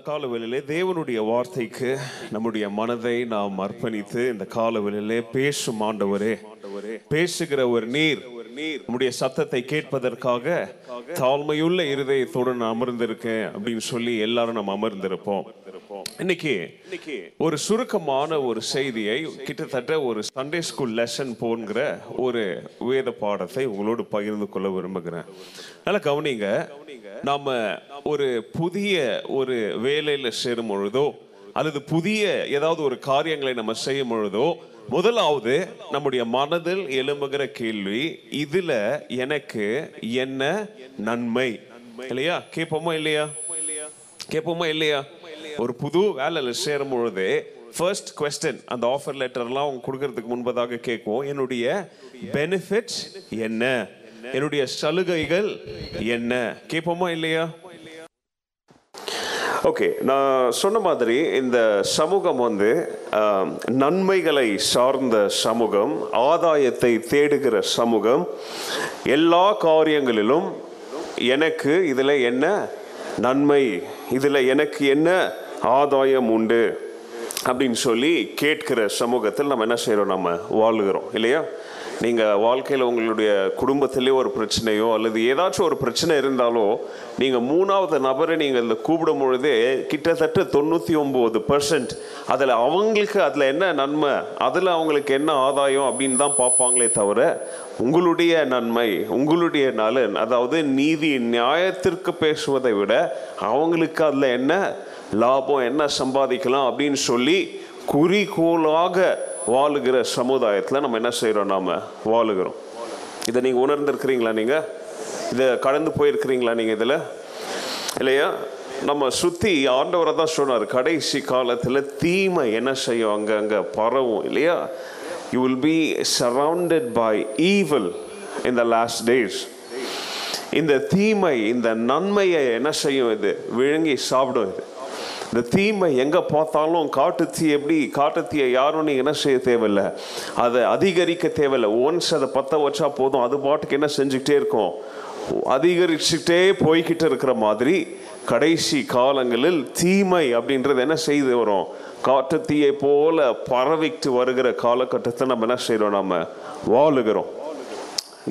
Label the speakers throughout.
Speaker 1: இந்த கால காலவெளியிலே தேவனுடைய வார்த்தைக்கு நம்முடைய மனதை நாம் அர்ப்பணித்து இந்த கால காலவெளியிலே பேசும் ஆண்டவரே பேசுகிற ஒரு நீர் நம்முடைய சத்தத்தை கேட்பதற்காக தாழ்மையுள்ள இருதயத்தோடு நான் அமர்ந்திருக்கேன் அப்படின்னு சொல்லி எல்லாரும் நம்ம அமர்ந்திருப்போம். இன்னைக்கு ஒரு சுருக்கமான ஒரு செய்தியை கிட்டத்தட்ட ஒரு சண்டே ஸ்கூல் லெசன் போன்கிற ஒரு வேத பாடத்தை உங்களோடு பகிர்ந்து கொள்ள விரும்புகிறேன். நல்லா கவனிங்க. நாம் ஒரு புதிய ஒரு வேலையில சேரும் பொழுதோ அல்லது புதிய ஏதாவது ஒரு காரியங்களை நம்ம செய்யும் பொழுதோ முதலாவது நம்முடைய மனதில் எழும்புகிற கேள்வி இதுல எனக்கு என்ன நன்மை? இல்லையா? கேட்போமா இல்லையா? கேட்போமா இல்லையா? ஒரு புது வேலையில சேரும் பொழுது ஃபர்ஸ்ட் கொஸ்டின் அந்த ஆஃபர் லெட்டர்லாம் அவங்க கொடுக்கறதுக்கு முன்பதாக கேட்கும் என்னுடைய பெனிஃபிட்ஸ் என்ன? என்னுடைய சலுகைகள் என்ன? கேட்போமா இல்லையா? ஓகே நான் சொன்ன மாதிரி இந்த சமூகம் வந்து நன்மைகளை சார்ந்த சமூகம் ஆதாயத்தை தேடுகிற சமூகம் எல்லா காரியங்களிலும் எனக்கு இதில் என்ன நன்மை இதில் எனக்கு என்ன ஆதாயம் உண்டு அப்படின்னு சொல்லி கேட்கிற சமூகத்தில் நம்ம என்ன செய்கிறோம் நம்ம வாழுகிறோம் இல்லையா? நீங்கள் வாழ்க்கையில் உங்களுடைய குடும்பத்திலே ஒரு பிரச்சனையோ அல்லது ஏதாச்சும் ஒரு பிரச்சனை இருந்தாலோ நீங்கள் மூணாவது நபரை நீங்கள் இதில் கூப்பிடும் பொழுதே கிட்டத்தட்ட தொண்ணூற்றி ஒம்பது பர்சன்ட் அதில் அவங்களுக்கு அதில் என்ன நன்மை அதில் அவங்களுக்கு என்ன ஆதாயம் அப்படின்னு தான் பார்ப்பாங்களே தவிர உங்களுடைய நன்மை உங்களுடைய நலன் அதாவது நீதி நியாயத்திற்கு பேசுவதை விட அவங்களுக்கு அதில் என்ன லாபம் என்ன சம்பாதிக்கலாம் அப்படின்னு சொல்லி குறிக்கோளாக வாழுகிற சமுதாயத்தில் நம்ம என்ன செய்கிறோம் நாம்? வாழுகிறோம். இதை நீங்கள் உணர்ந்திருக்கிறீங்களா நீங்கள் இதை கடந்து போயிருக்கிறீங்களா நீங்கள் இதில்? இல்லையா? நம்ம சுற்றி ஆண்டவரை தான் சொன்னார் கடைசி காலத்தில் தீமை என்ன செய்யும்? அங்கே அங்கே பரவும். இல்லையா? You will be surrounded by evil in the last days இந்த தீமை இந்த நன்மையை என்ன செய்யும் இது? விழுங்கி சாப்பிடும் இது. இந்த தீமை எங்கே பார்த்தாலும் காட்டு தீ எப்படி காட்டு தீயை யாரும் நீங்கள் என்ன செய்ய தேவையில்லை. அதை அதிகரிக்க தேவையில்லை. ஒன்ஸ் அதை பற்ற வச்சா போதும். அது பாட்டுக்கு என்ன செஞ்சுக்கிட்டே இருக்கும்? அதிகரிச்சுட்டே போய்கிட்டு இருக்கிற மாதிரி கடைசி காலங்களில் தீமை அப்படின்றது என்ன செய்து வரும்? காட்டு தீயை போல பரவிட்டு வருகிற காலகட்டத்தை நம்ம என்ன செய்கிறோம் நம்ம வாழுகிறோம்.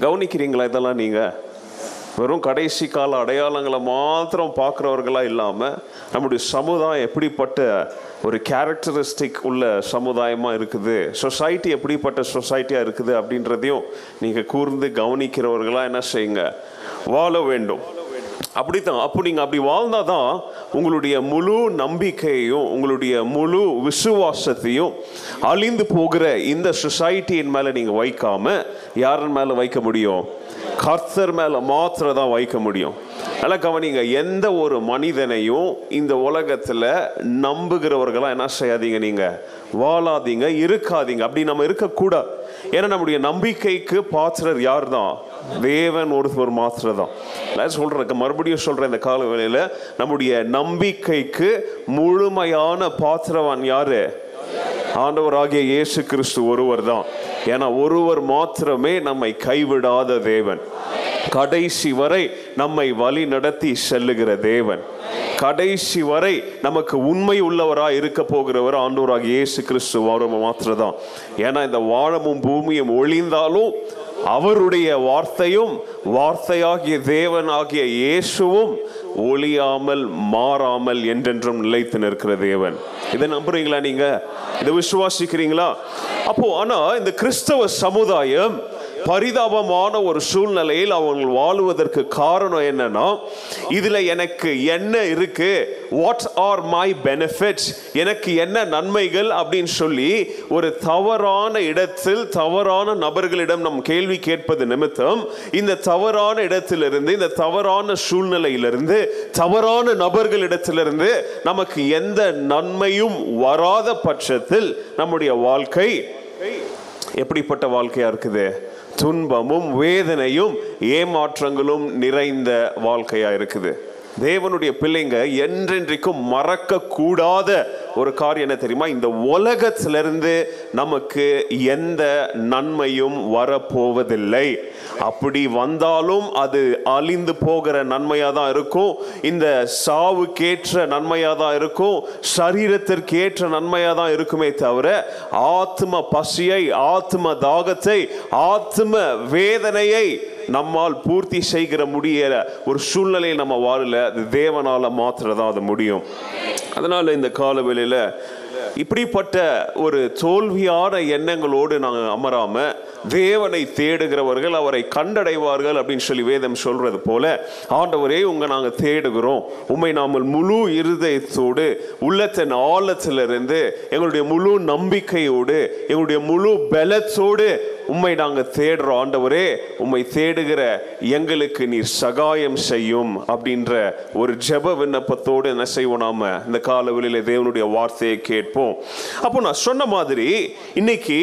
Speaker 1: கவனிக்கிறீங்களா இதெல்லாம் நீங்கள் வெறும் கடைசி கால அடையாளங்களை மாத்திரம் பார்க்குறவர்களாக இல்லாமல் நம்முடைய சமுதாயம் எப்படிப்பட்ட ஒரு கேரக்டரிஸ்டிக் உள்ள சமுதாயமாக இருக்குது? சொசைட்டி எப்படிப்பட்ட சொசைட்டியாக இருக்குது அப்படின்றதையும் நீங்கள் கூர்ந்து கவனிக்கிறவர்களாக என்ன செய்யுங்க? வாழ வேண்டும். அப்படித்தான். அப்போ நீங்கள் அப்படி வாழ்ந்தால் தான் உங்களுடைய முழு நம்பிக்கையையும் உங்களுடைய முழு விசுவாசத்தையும் அழிந்து போகிற இந்த சொசைட்டியின் மேலே நீங்கள் வைக்காமல் யாரின் மேலே வைக்க முடியும்? கர்த்தர் மேலே மாத்திரை தான் வைக்க முடியும். நல்லா கவனிங்க எந்த ஒரு மனிதனையும் இந்த உலகத்தில் நம்புகிறவர்களாக என்ன செய்யாதீங்க நீங்கள் வாழாதீங்க இருக்காதீங்க. அப்படி நம்ம இருக்கக்கூடாது. ஏன்னா நம்முடைய நம்பிக்கைக்கு பாத்திரர் யார் தான் தேவன் ஒருத்தவர் மாத்திரை தான் சொல்கிறேன் மறுபடியும் சொல்கிறேன் இந்த கால வேளையில் நம்முடைய நம்பிக்கைக்கு முழுமையான பாத்திரவான் யார்? ஆண்டவராகிய இயேசு கிறிஸ்து ஒருவர் தான் ஏன்னா ஒருவர் மாத்திரமே நம்மை கைவிடாத தேவன். கடைசி வரை நம்மை வழி நடத்தி செல்லுகிற தேவன். கடைசி வரை நமக்கு உண்மை உள்ளவராக இருக்க போகிறவர் ஆண்டவராக இயேசு கிறிஸ்து வரும் மாத்திர தான் ஏன்னா இந்த வாழமும் பூமியும் ஒளிந்தாலும் அவருடைய வார்த்தையும் வார்த்தையாகிய தேவன் ஆகிய இயேசுவும் ஒளியாமல் மாறாமல் என்றென்றும் நிலைத்து நிற்கிற தேவன். இதை நம்புறீங்களா நீங்க? இதை விசுவாசிக்கிறீங்களா? அப்போ ஆனா இந்த கிறிஸ்தவ சமுதாயம் பரிதாபமான ஒரு சூழ்நிலையில் அவங்க வாழ்வதற்கு காரணம் என்னன்னா இதுல எனக்கு என்ன இருக்கு? வாட் ஆர் மை பெனிஃபிட்ஸ் எனக்கு என்ன நன்மைகள்? அப்படின்னு சொல்லி ஒரு தவறான இடத்தில் தவறான நபர்களிடம் நம் கேள்வி கேட்பது நிமித்தம் இந்த தவறான இடத்திலிருந்து இந்த தவறான சூழ்நிலையிலிருந்து தவறான நபர்களிடத்திலிருந்து நமக்கு எந்த நன்மையும் வராத பட்சத்தில் நம்முடைய வாழ்க்கை எப்படிப்பட்ட வாழ்க்கையா இருக்குது? துன்பமும் வேதனையும் ஏமாற்றங்களும் நிறைந்த வாழ்க்கையாக இருக்குது. தேவனுடைய பிள்ளைங்க என்றென்றைக்கும் மறக்க கூடாத ஒரு காரியம் என்ன தெரியுமா? இந்த உலகத்திலிருந்து நமக்கு எந்த நன்மையும் வரப்போவதில்லை. அப்படி வந்தாலும் அது அழிந்து போகிற நன்மையாக தான் இருக்கும். இந்த சாவுக்கேற்ற நன்மையாக தான் இருக்கும். சரீரத்திற்கு ஏற்ற நன்மையாக தான் இருக்குமே தவிர ஆத்ம பசியை ஆத்ம தாகத்தை ஆத்ம வேதனையை நம்மால் பூர்த்தி செய்கிற முடியற ஒரு சூழ்நிலையை நம்ம வாழல அது தேவனால் மாத்திரம் தான் அது முடியும். அதனால் இந்த காலவெளியில் இப்படிப்பட்ட ஒரு தோல்வியான எண்ணங்களோடு நாங்கள் அமராம தேவனை தேடுகிறவர்கள் அவரை கண்டடைவார்கள் அப்படின்னு சொல்லி வேதம் சொல்றது போல ஆண்டவரே உங்க நாங்கள் தேடுகிறோம். உண்மை நாமல் முழு இருதயத்தோடு உள்ளத்தின் ஆழத்திலிருந்து எங்களுடைய முழு நம்பிக்கையோடு எங்களுடைய முழு பலத்தோடு உம்மை நாங்கள் தேடுறோம் ஆண்டவரே உம்மை தேடுகிற எங்களுக்கு நீர் சகாயம் செய்யும் அப்படின்ற ஒரு ஜெப விண்ணப்பத்தோடு என்ன செய்வோம் நாம? இந்த காலவெளியில தேவனுடைய வார்த்தையை கேட்போம். அப்போ நான் சொன்ன மாதிரி இன்னைக்கு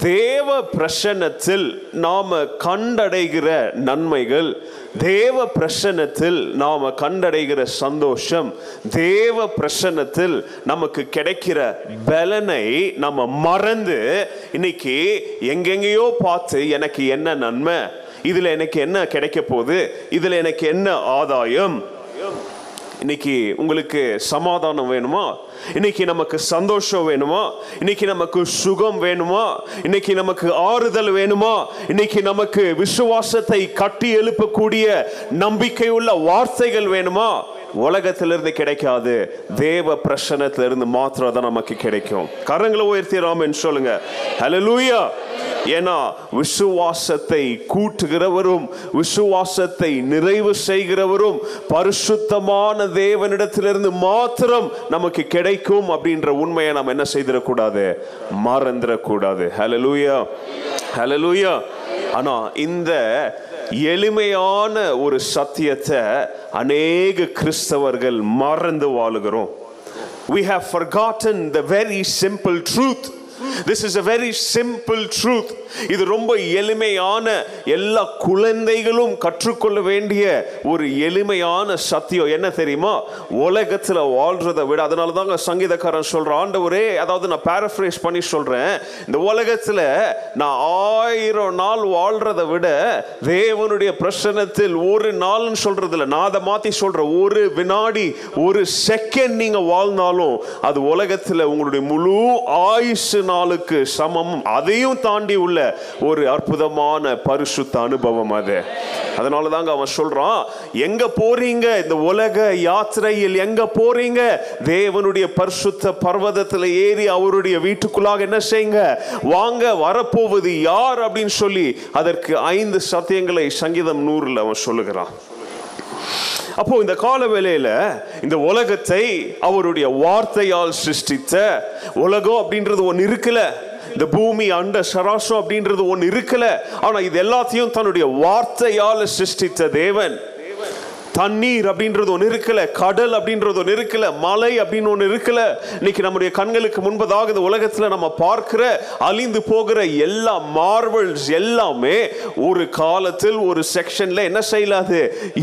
Speaker 1: தேவ பிரசன்னத்தில் நாம கண்டடைகிற நன்மைகள் தேவ பிரசன்னத்தில் நாம் கண்டடைகிற சந்தோஷம் தேவ பிரசன்னத்தில் நமக்கு கிடைக்கிற பலனை நம்ம மறந்து இன்னைக்கு எங்கெங்கேயோ பார்த்து எனக்கு என்ன நன்மை இதில் எனக்கு என்ன கிடைக்க போகுது இதில் எனக்கு என்ன ஆதாயம் இன்னைக்கு உங்களுக்கு சமாதானம் வேணுமா? இன்னைக்கு நமக்கு சந்தோஷம் வேணுமா? இன்னைக்கு நமக்கு சுகம் வேணுமா? இன்னைக்கு நமக்கு ஆறுதல் வேணுமா? இன்னைக்கு நமக்கு விசுவாசத்தை கட்டி எழுப்பக்கூடிய நம்பிக்கையுள்ள வார்த்தைகள் வேணுமா? உலகத்திலிருந்து கிடைக்காது. தேவ பிரசனத்திலிருந்து மாத்திரம் தான் நமக்கு கிடைக்கும். கரங்களை உயர்த்தி ராமன் சொல்லுங்க. ஹலலூயா ஏன்னா விசுவாசத்தை கூட்டுகிறவரும் விசுவாசத்தை நிறைவு செய்கிறவரும் பரிசுத்தமான தேவனிடத்திலிருந்து மாத்திரம் நமக்கு கிடைக்கும் அப்படின்ற உண்மையை நாம் என்ன செய்திடக்கூடாது? மறந்துடக்கூடாது. ஹலலூயா ஹலலூயா ஆனா இந்த எளிமையான ஒரு சத்தியத்தை அநேக கிறிஸ்தவர்கள் மறந்து வாழுகிறோம் we have forgotten the very simple truth this is a very simple truth இது ரொம்ப எளிமையான எல்லா குழந்தைகளும் கற்றுக்கொள்ள வேண்டிய ஒரு எளிமையான சத்தியம். என்ன தெரியுமா? உலகத்தில் வாழ்றதை விட அதனால தாங்க சங்கீதக்காரன் சொல்றான் ஆண்டவரே அதாவது நான் பேரஃப்ரேஸ் பண்ணி சொல்கிறேன் இந்த உலகத்தில் நான் ஆயிரம் நாள் வாழ்றதை விட தேவனுடைய பிரசனத்தில் ஒரு நாள்னு சொல்றது நான் அதை மாற்றி சொல்கிறேன் ஒரு வினாடி ஒரு செகண்ட் நீங்கள் வாழ்ந்தாலும் அது உலகத்தில் உங்களுடைய முழு ஆயுசு நாளுக்கு சமம். அதையும் தாண்டி உள்ள ஒரு அற்புதமான பரிசுத்த அனுபவம் அது. அதனால தாங்க அவன் சொல்றான் எங்க போறீங்க? இந்த உலக யாத்திரையில் எங்க போறீங்க? தேவனுடைய பரிசுத்த பர்வதத்துல ஏறி அவருடைய வீட்டுக்குள்ளாக என்ன செய்யுங்க? வாங்க வரப்போவது யார்? அப்படின்னு சொல்லி அதற்கு ஐந்து சத்தியங்களை சங்கீதம் நூறுல அவன் சொல்லுகிறான். அப்போ இந்த கால வேளையில இந்த உலகத்தை அவருடைய வார்த்தையால் சிருஷ்டித்த உலகம் அப்படின்றது ஒன்று இருக்குல்ல? இந்த பூமி அண்ட சராசம் அப்படின்றது ஒன்று இருக்கல. ஆனா இது எல்லாத்தையும் தன்னுடைய வார்த்தையால் சிருஷ்டித்த தேவன். தண்ணீர் அப்படின்றது ஒன்று இருக்கல கடல் அப்படின்றது ஒன்று இருக்கல மலை அப்படின்னு ஒன்று இருக்கல. இன்னைக்கு நம்முடைய கண்களுக்கு முன்பதாக இந்த உலகத்தில் நம்ம பார்க்கிற அழிந்து போகிற எல்லா மார்வல்ஸ் எல்லாமே ஒரு காலத்தில் ஒரு செக்ஷன்ல என்ன செய்யலாது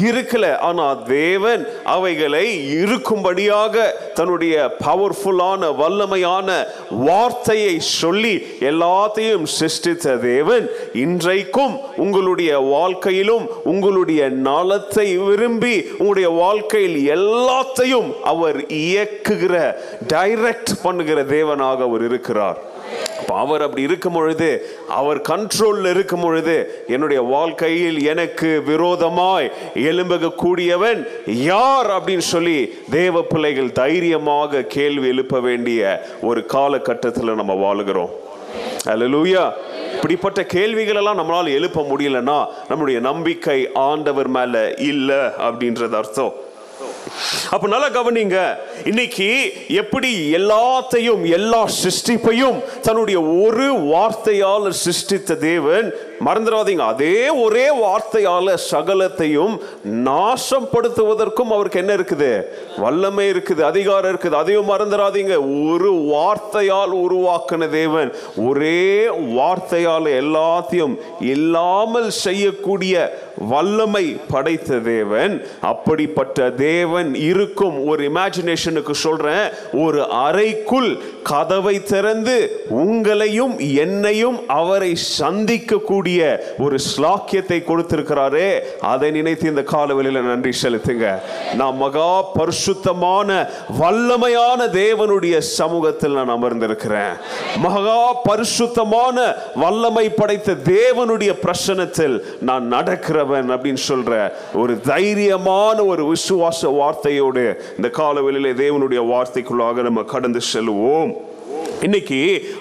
Speaker 1: இருக்கல. ஆனா தேவன் அவைகளை இருக்கும்படியாக தன்னுடைய பவர்ஃபுல்லான வல்லமையான வார்த்தையை சொல்லி எல்லாத்தையும் சிருஷ்டித்த தேவன் இன்றைக்கும் உங்களுடைய வாழ்க்கையிலும் உங்களுடைய நலத்தை விரும்பி உங்களுடைய வாழ்க்கையில் எல்லாத்தையும் அவர் இயக்குகிற டைரக்ட் பண்ணுகிற தேவனாக அவர் இருக்கிறார். அவர் அப்படி இருக்கும் பொழுது அவர் கண்ட்ரோல்ல இருக்கும் பொழுது என்னுடைய வாழ்க்கையில் எனக்கு விரோதமாய் எழும்பக கூடியவன் யார் அப்படின்னு சொல்லி தேவ பிள்ளைகள் தைரியமாக கேள்வி எழுப்ப வேண்டிய ஒரு காலகட்டத்தில் நம்ம வாழுகிறோம். அலலூயா இப்படிப்பட்ட கேள்விகள் எல்லாம் நம்மளால எழுப்ப முடியலன்னா நம்முடைய நம்பிக்கை ஆண்டவர் மேல இல்ல அப்படின்றது அர்த்தம். அப்ப நல்லா கவனிங்க இன்னைக்கு எப்படி எல்லாத்தையும் எல்லா சிருஷ்டிப்பையும் தன்னுடைய ஒரு வார்த்தையால் சிருஷ்டித்த தேவன் மறந்துடாதீங்க. அதே ஒரே வார்த்தையால சகலத்தையும் நாசப்படுத்துவதற்கும் அவருக்கு என்ன இருக்குது? வல்லமை இருக்குது அதிகாரம் இருக்குது. அதையும் மறந்துடாதீங்க. ஒரு வார்த்தையால் உருவாக்கின தேவன் ஒரே வார்த்தையால் எல்லாத்தையும் இல்லாமல் செய்யக்கூடிய வல்லமை படைத்த தேவன் அப்படிப்பட்ட தேவன் இருக்கும் ஒரு இமேஜினேஷனுக்கு சொல்றேன். ஒரு அறைக்குள் கதவை திறந்து உங்களையும் என்னையும் அவரை சந்திக்கக்கூடிய ஒரு ஸ்லாக்கியத்தை கொடுத்திருக்கிறாரே அதை நினைத்து இந்த காலவெளியில் நன்றி செலுத்துங்க. நான் மகா பரிசுத்தமான வல்லமையான தேவனுடைய சமூகத்தில் நான் அமர்ந்திருக்கிறேன். மகா பரிசுத்தமான வல்லமை படைத்த தேவனுடைய பிரசனத்தில் நான் நடக்கிறவன் அப்படின்னு சொல்ற ஒரு தைரியமான ஒரு விசுவாச வார்த்தையோடு இந்த காலவெளியிலே தேவனுடைய வார்த்தைக்குள்ளாக நம்ம கடந்து செல்வோம். இன்னைக்கு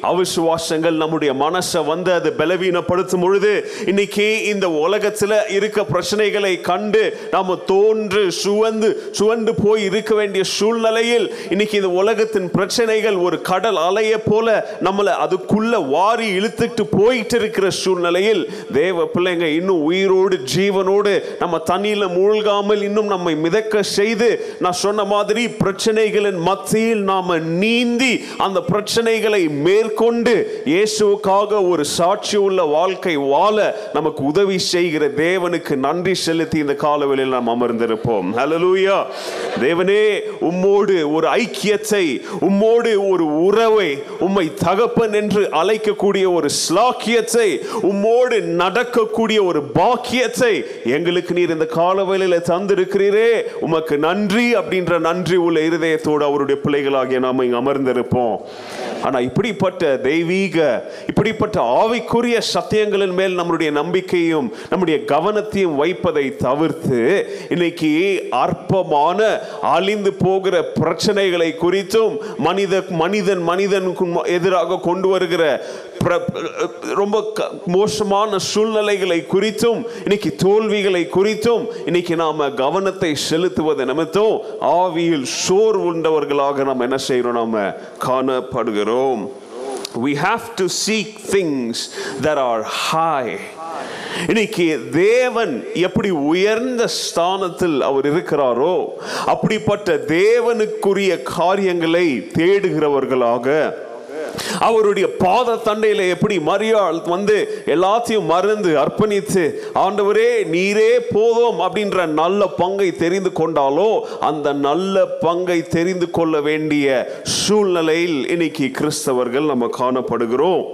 Speaker 1: அவிசுவாசங்கள் நம்முடைய மனசை வந்து அது பலவீனப்படுத்தும் பொழுது இன்னைக்கு இந்த உலகத்துல இருக்க பிரச்சனைகளை கண்டு நாம் தோன்று சுவந்து சுவந்து போய் இருக்க வேண்டிய சூழ்நிலையில் இன்னைக்கு இந்த உலகத்தின் பிரச்சனைகள் ஒரு கடல் அலைய போல நம்மளை அதுக்குள்ள வாரி இழுத்துட்டு போயிட்டு இருக்கிற சூழ்நிலையில் தேவ பிள்ளைங்க இன்னும் உயிரோடு ஜீவனோடு நம்ம தண்ணியில் மூழ்காமல் இன்னும் நம்மை மிதக்க செய்து நான் சொன்ன மாதிரி பிரச்சனைகளின் மத்தியில் நாம நீந்தி அந்த பிரச்சனை பிரச்சனைகளை மேற்கொண்டு இயேசுவுக்காக ஒரு சாட்சி உள்ள வாழ்க்கை வாழ நமக்கு உதவி செய்கிற தேவனுக்கு நன்றி செலுத்தி இந்த காலவெளியில் நாம் அமர்ந்திருப்போம். ஹலலூயா தேவனே உம்மோடு ஒரு ஐக்கியத்தை உம்மோடு ஒரு உறவை உம்மை தகப்பன் என்று அழைக்கக்கூடிய ஒரு ஸ்லாக்கியத்தை உம்மோடு நடக்கக்கூடிய ஒரு பாக்கியத்தை எங்களுக்கு நீர் இந்த காலவேளையில தந்திருக்கிறீரே. உமக்கு நன்றி அப்படின்ற நன்றி உள்ள இருதயத்தோடு அவருடைய பிள்ளைகளாகிய நாம் இங்க அமர்ந்திருப்போம். ஆனால் இப்படிப்பட்ட தெய்வீக இப்படிப்பட்ட ஆவிக்குரிய சத்தியங்களின் மேல் நம்மளுடைய நம்பிக்கையும் நம்முடைய கவனத்தையும் வைப்பதை தவிர்த்து இன்னைக்கு அற்பமான அழிந்து போகிற பிரச்சனைகளை குறித்தும் மனித மனிதன் மனிதனுக்கு எதிராக கொண்டு வருகிற ரொம்ப க- மோசமான சூழ்நிலைகளை குறித்தும் இன்னைக்கு தோல்விகளை குறித்தும் இன்னைக்கு நாம கவனத்தை செலுத்துவது நிமித்தம் ஆவியில் சோர் உண்டவர்களாக நாம் என்ன செய்யறோம் நாம காணப்படுகிறோம். We have to seek things that are high. இன்னைக்கு தேவன் எப்படி உயர்ந்த ஸ்தானத்தில் அவர் இருக்கிறாரோ அப்படிப்பட்ட தேவனுக்குரிய காரியங்களை தேடுகிறவர்களாக அவருடைய பாத தண்டையில எப்படி மரியாள் வந்து எல்லாத்தையும் மறந்து அர்ப்பணித்து ஆண்டவரே நீரே போதும் அப்படின்ற நல்ல பங்கை தெரிந்து கொண்டாலோ அந்த நல்ல பங்கை தெரிந்து கொள்ள வேண்டிய சூழ்நிலையில் இன்னைக்கு கிறிஸ்தவர்கள் நம்ம காணப்படுகிறோம்.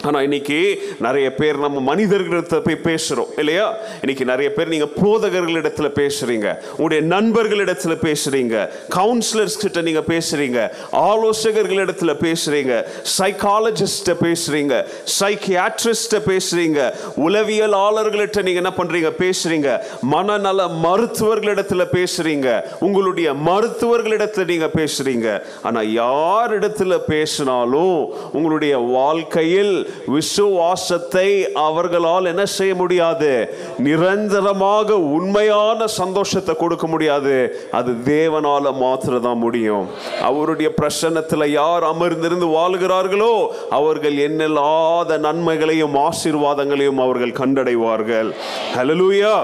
Speaker 1: ஆனால் இன்னைக்கு நிறைய பேர் நம்ம மனிதர்களிடத்தில் போய் பேசுகிறோம் இல்லையா? இன்னைக்கு நிறைய பேர் நீங்கள் போதகர்களிடத்தில் பேசுகிறீங்க உங்களுடைய நண்பர்களிடத்தில் பேசுகிறீங்க கவுன்சிலர்ஸ் கிட்ட நீங்கள் பேசுகிறீங்க ஆலோசகர்களிடத்தில் பேசுகிறீங்க சைக்காலஜிஸ்ட்ட பேசுகிறீங்க சைக்கியாட்ரிஸ்ட்டை பேசுகிறீங்க உளவியலாளர்களிட்ட நீங்கள் என்ன பண்ணுறீங்க பேசுகிறீங்க மனநல மருத்துவர்களிடத்தில் பேசுகிறீங்க உங்களுடைய மருத்துவர்களிடத்தில் நீங்கள் பேசுகிறீங்க ஆனால் யார் இடத்துல பேசினாலும் உங்களுடைய வாழ்க்கையில் விசுவாசத்தை அவர்களால் என்ன செய்ய முடியாது? நிரந்தரமாக உண்மையான சந்தோஷத்தை கொடுக்க முடியாது. அது தேவனால மாத்திரம் தான் முடியும். அவருடைய பிரசன்னத்தில் யார் அமர்ந்திருந்து வாழ்கிறார்களோ அவர்கள் என்னில்லாத நன்மைகளையும் ஆசீர்வாதங்களையும் அவர்கள் கண்டடைவார்கள். ஹலலூயா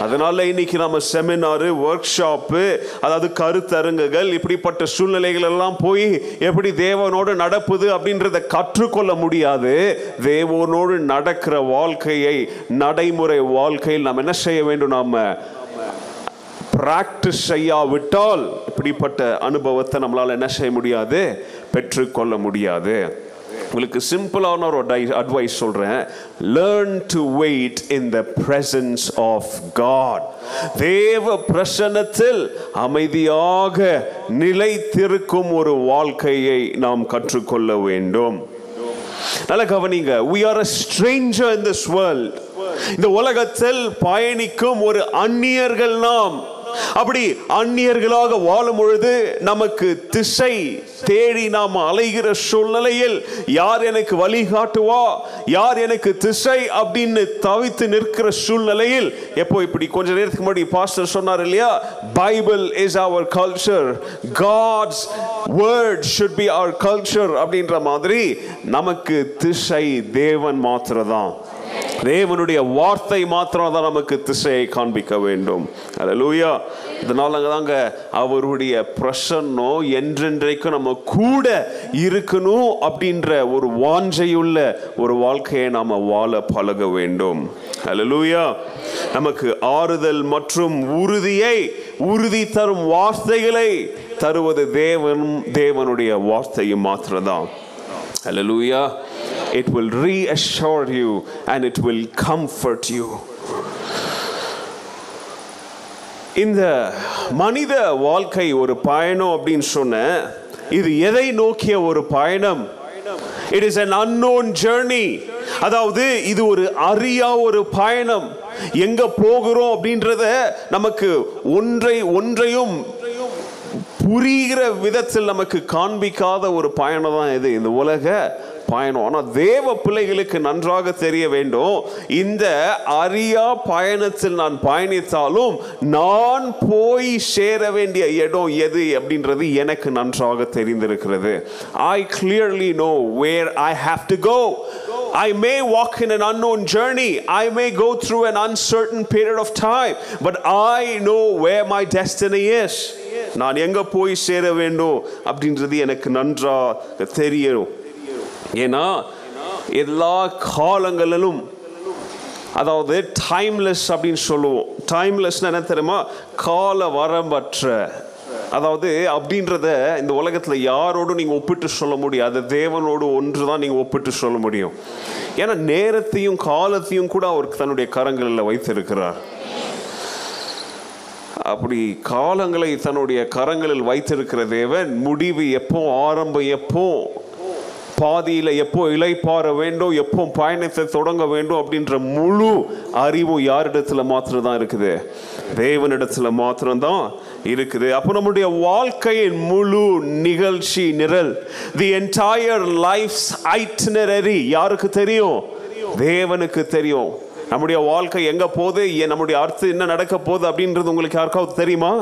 Speaker 1: அதனால இன்னைக்கு நம்ம செமினாரு ஒர்க் ஷாப்பு அதாவது கருத்தரங்குகள் இப்படிப்பட்ட சூழ்நிலைகள் எல்லாம் போய் எப்படி தேவனோடு நடப்புது அப்படின்றத கற்றுக்கொள்ள முடியாது. தேவனோடு நடக்கிற வாழ்க்கையை நடைமுறை வாழ்க்கையில் நாம் என்ன செய்ய வேண்டும் நாம்? பிராக்டிஸ் செய்யாவிட்டால் இப்படிப்பட்ட அனுபவத்தை நம்மளால என்ன செய்ய முடியாது? பெற்றுக்கொள்ள முடியாது. உங்களுக்கு சிம்பிளான ஒரு அட்வைஸ் சொல்றேன். Learn to wait in the presence of God தேவ பிரசனத்தில் அமைதியாக நிலைத்திருக்கும் ஒரு வாழ்க்கையை நாம் கற்றுக்கொள்ள வேண்டும். நல்ல கவனிங்க. We are a stranger in this world இந்த உலகத்தில் பயணிக்கும் ஒரு அந்நியர்கள் நாம். அப்படி அந்நியர்களாக வாழும் பொழுது நமக்கு திசை தேடி நாம் அலைகிற சூழ்நிலையில் யார் எனக்கு வழிகாட்டுவா யார் எனக்கு திசை அப்படின்னு தவித்து நிற்கிற சூழ்நிலையில் எப்போ இப்படி கொஞ்ச நேரத்துக்கு முன்னாடி பாஸ்டர் சொன்னார் இல்லையா? Bible is our culture God's word should be our culture அப்படின்ற மாதிரி நமக்கு திசை தேவன் மாத்திரதான் தேவனுடைய வார்த்தை மாத்திரம் தான் நமக்கு திசையை காண்பிக்க வேண்டும். அல்லேலூயா இதனால தாங்க அவருடைய பிரசன்னம் என்றென்றைக்கும் நம்ம கூட இருக்கணும் அப்படின்ற ஒரு வாஞ்சையுள்ள ஒரு வாழ்க்கையை நாம் வாழ பழக வேண்டும். அல்லேலூயா நமக்கு ஆறுதல் மற்றும் உறுதியை உறுதி தரும் வார்த்தைகளை தருவது தேவனும் தேவனுடைய வார்த்தையும் மாத்திரம்தான். Hallelujah. It will reassure you and it will comfort you. இந்த மனித வாழ்க்கை ஒரு பயணம் அப்படின்னு சொன்ன இது எதை நோக்கிய ஒரு பயணம்? It is an unknown journey அதாவது இது ஒரு அறியா ஒரு பயணம். எங்க போகிறோம் அப்படின்றத நமக்கு ஒன்றை ஒன்றையும் புரிகிற விதத்தில் நமக்கு காண்பிக்காத ஒரு பயணம் தான் இது. இந்த உலக பயணம். ஆனால் தேவ பிள்ளைகளுக்கு நன்றாக தெரிய வேண்டும். இந்த அரியா பயணத்தில் நான் பயணித்தாலும் நான் போய் சேர வேண்டிய இடம் எது அப்படின்றது எனக்கு நன்றாக தெரிந்திருக்கிறது. I clearly know where I have to go I may walk in an unknown journey. I may go through an uncertain period of time, but I know where my destiny is. நான் எங்க போய் சேர வேண்டும் அப்படின்றது எனக்கு நன்றாக தெரியும் ஏன்னா எல்லா காலங்களிலும் அதாவது டைம்லெஸ் அப்படின்னு சொல்லுவோம். டைம்லெஸ்னால் என்ன தெரியுமா? கால வரம்பற்ற. அதாவது அப்படின்றத இந்த உலகத்தில் யாரோடும் நீங்கள் ஒப்பிட்டு சொல்ல முடியாது தேவனோடு ஒன்று தான் நீங்கள் ஒப்பிட்டு சொல்ல முடியும். ஏன்னா நேரத்தையும் காலத்தையும் கூட அவர் தன்னுடைய கரங்களில் வைத்திருக்கிறார். அப்படி காலங்களை தன்னுடைய கரங்களில் வைத்திருக்கிற தேவன் முடிவு எப்போ ஆரம்பம் எப்போ பாதியில் எப்போ இலைப்பாற வேண்டும் எப்போ பயணத்தை தொடங்க வேண்டும் அப்படின்ற முழு அறிவும் யாரிடத்தில் மாத்திரம் தான் இருக்குது? தேவனிடத்துல மாத்திரம்தான் இருக்குது. அப்போ நம்முடைய வாழ்க்கையின் முழு நிகழ்ச்சி நிரல் தி என்டையர் லைஃப்ஸ் ஐட்னரரி யாருக்கு தெரியும்? தேவனுக்கு தெரியும். நம்முடைய வாழ்க்கை எங்கே போகுது? நம்முடைய அர்த்தம் என்ன நடக்க போகுது அப்படின்றது உங்களுக்கு யாருக்காவது தெரியுமா?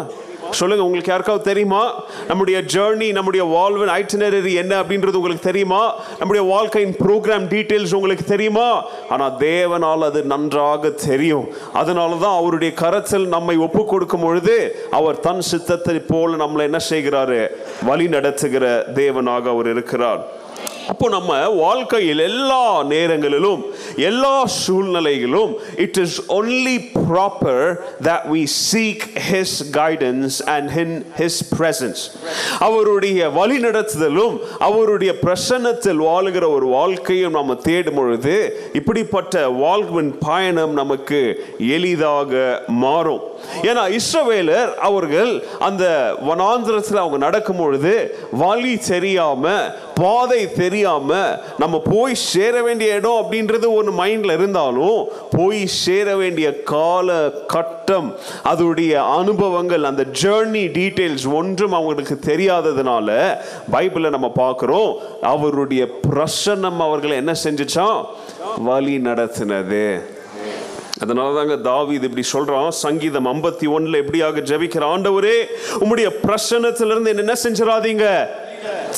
Speaker 1: சொல்லுங்க உங்களுக்கு யாருக்காவது தெரியுமா? நம்முடைய ஜேர்னி நம்முடைய வாழ்வின் ஐட்டினரி என்ன அப்படின்றது உங்களுக்கு தெரியுமா? நம்முடைய வாழ்க்கையின் ப்ரோக்ராம் டீட்டெயில்ஸ் உங்களுக்கு தெரியுமா? ஆனால் தேவனால் அது நன்றாக தெரியும். அதனால தான் அவருடைய கரத்தில் நம்மை ஒப்பு கொடுக்கும் பொழுது அவர் தன் சித்தத்தை போல நம்மளை என்ன செய்கிறாரு? வழி நடத்துகிற தேவனாக அவர் இருக்கிறார். அப்போ நம்ம வாழ்க்கையில் எல்லா நேரங்களிலும் எல்லா சூழ்நிலைகளிலும் it is only proper that we seek his guidance and in his presence அவருடைய வழிநடத்துதலும் அவருடைய பிரசன்னத்தில் வாழுகிற ஒரு வாழ்க்கையும் நம்ம தேடும் பொழுது இப்படிப்பட்ட வாழ்வின் பயணம் நமக்கு எளிதாக மாறும். ஏன்னா இஸ்ரவேலர் அவர்கள் அந்த வனாந்திரத்தில் அவங்க நடக்கும் பொழுது வழி தெரியாம பாதை தெரியாம நம்ம போய் சேர வேண்டிய இடம் அப்படின்றது ஒரு மைண்ட்ல இருந்தாலும் போய் சேர வேண்டிய கால கட்டம் அதோடைய அனுபவங்கள் அந்த ஜேர்னி டீட்டெயில்ஸ் ஒன்றும் அவங்களுக்கு தெரியாததுனால பைபிளில் நம்ம பார்க்குறோம். அவருடைய பிரசன்னம் அவர்களை என்ன செஞ்சுச்சான் வழி நடத்தினது. அதனால தாங்க தாவீது இப்படி சொல்றான். சங்கீதம் ஐம்பத்தி ஒன்றில் எப்படியாக ஜபிக்கிற ஆண்டவரே உம்முடைய பிரசனத்திலிருந்து என்ன செஞ்சிடாதீங்க?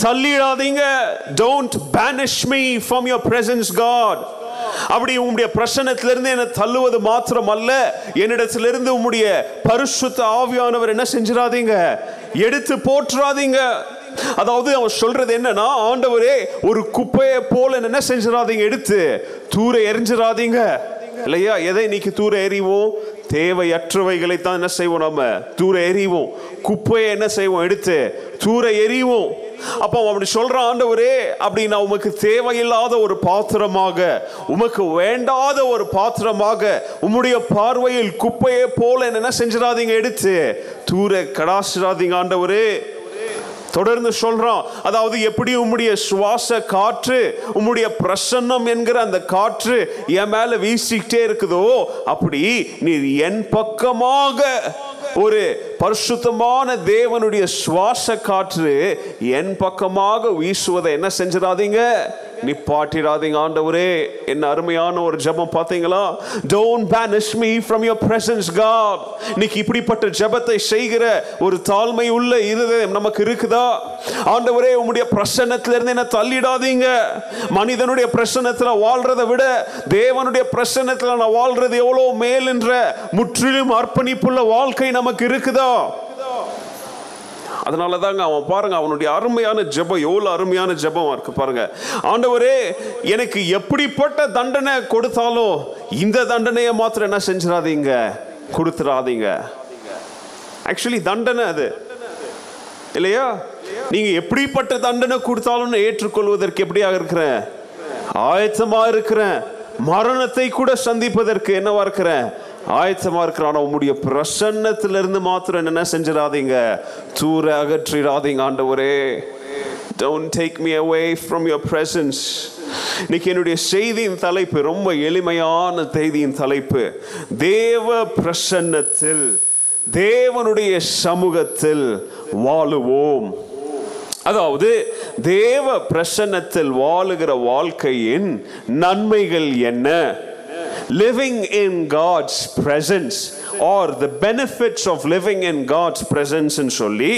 Speaker 1: தள்ளிடாதீங்க. Don't banish me from your presence God அப்படி உம்முடைய பிரசன்னத்திலிருந்து என்னை தள்ளுவது மாத்திரம் அல்ல என்னிடத்திலிருந்து உம்முடைய பரிசுத்த ஆவியானவர் என்ன செஞ்சிடாதீங்க? எடுத்து போற்றாதீங்க. அதாவது அவன் சொல்றது என்னன்னா ஆண்டவரே ஒரு குப்பையை போல என்ன செஞ்சிடாதீங்க? எடுத்து தூர எரிஞ்சிடாதீங்க இல்லையா? எதை இன்னைக்கு தூர எறிவோம்? தேவையற்றவைகளை தான் என்ன செய்வோம் நம்ம? தூர எறிவோம். குப்பையை என்ன செய்வோம்? எடுத்து தூர எறிவோம். அப்போ அப்படி சொல்ற ஆண்டவரே அப்படி நான் உமக்கு தேவையில்லாத ஒரு பாத்திரமாக உமக்கு வேண்டாத ஒரு பாத்திரமாக உம்முடைய பார்வையில் குப்பையை போல என்ன செஞ்சிடாதீங்க எடுத்து. தூர கடாசிடாதீங்க ஆண்டவரே. தொடர்ந்து சொல்றான் அதாவது எப்படி உம்முடைய சுவாச காற்று உம்முடைய பிரசன்னம் என்கிற அந்த காற்று என் மேல வீசிக்கிட்டே இருக்குதோ அப்படி நீ என் பக்கமாக ஒரு பரிசுத்தமான தேவனுடைய சுவாச காற்று என் பக்கமாக வீசுவதை என்ன செஞ்சிடாதீங்க? நிப்பாட்டிராதீங்க ஆண்டவரே. என்ன அருமையான ஒரு ஜெபம் பார்த்தீங்களா? Don't banish me from your presence God இன்னைக்கு இப்படிப்பட்ட ஜெபத்தை செய்கிற ஒரு தாழ்மை உள்ள இருதயம் நமக்கு இருக்குதா? ஆண்டவரே உம்முடைய பிரசன்னத்திலிருந்து என்ன தள்ளிடாதீங்க. மனிதனுடைய பிரசன்னத்தில் வாழ்றதை விட தேவனுடைய பிரசன்னத்தில் நான் வாழ்றது எவ்வளோ மேல் என்ற முற்றிலும் அர்ப்பணிப்புள்ள வாழ்க்கை நமக்கு இருக்குதா? அதனால தாங்க அவன் பாருங்க அவனுடைய அருமையான ஜெபம் எவ்வளோ அருமையான ஜெபமாக இருக்கு பாருங்க. ஆண்டவரே எனக்கு எப்படிப்பட்ட தண்டனை கொடுத்தாலும் இந்த தண்டனையை மாத்திரம் என்ன செஞ்சிடாதீங்க கொடுத்துடாதீங்க ஆக்சுவலி தண்டனை அது. இல்லையா? நீங்க எப்படிப்பட்ட தண்டனை கொடுத்தாலும் ஏற்றுக்கொள்வதற்கு எப்படியாக இருக்கிறேன்? ஆயத்தமாக இருக்கிறேன். மரணத்தை கூட சந்திப்பதற்கு என்னவா இருக்கிறேன்? ஆயத்தமாக இருக்கிற ஆனா உம்முடைய பிரசன்னத்திலிருந்து மாத்திரம் என்ன செஞ்சிடாதீங்க? தூர அகற்றிடாதீங்க ஆண்டவரே. Don't take me away from your presence. இன்னைக்கு என்னுடைய செய்தியின் தலைப்பு ரொம்ப எளிமையான செய்தியின் தலைப்பு. தேவ பிரசன்னத்தில் தேவனுடைய சமூகத்தில் வாழுவோம். அதாவது தேவ பிரசன்னத்தில் வாழுகிற வாழ்க்கையின் நன்மைகள் என்ன? living in God's presence are the benefits of living in God's presence சொல்லி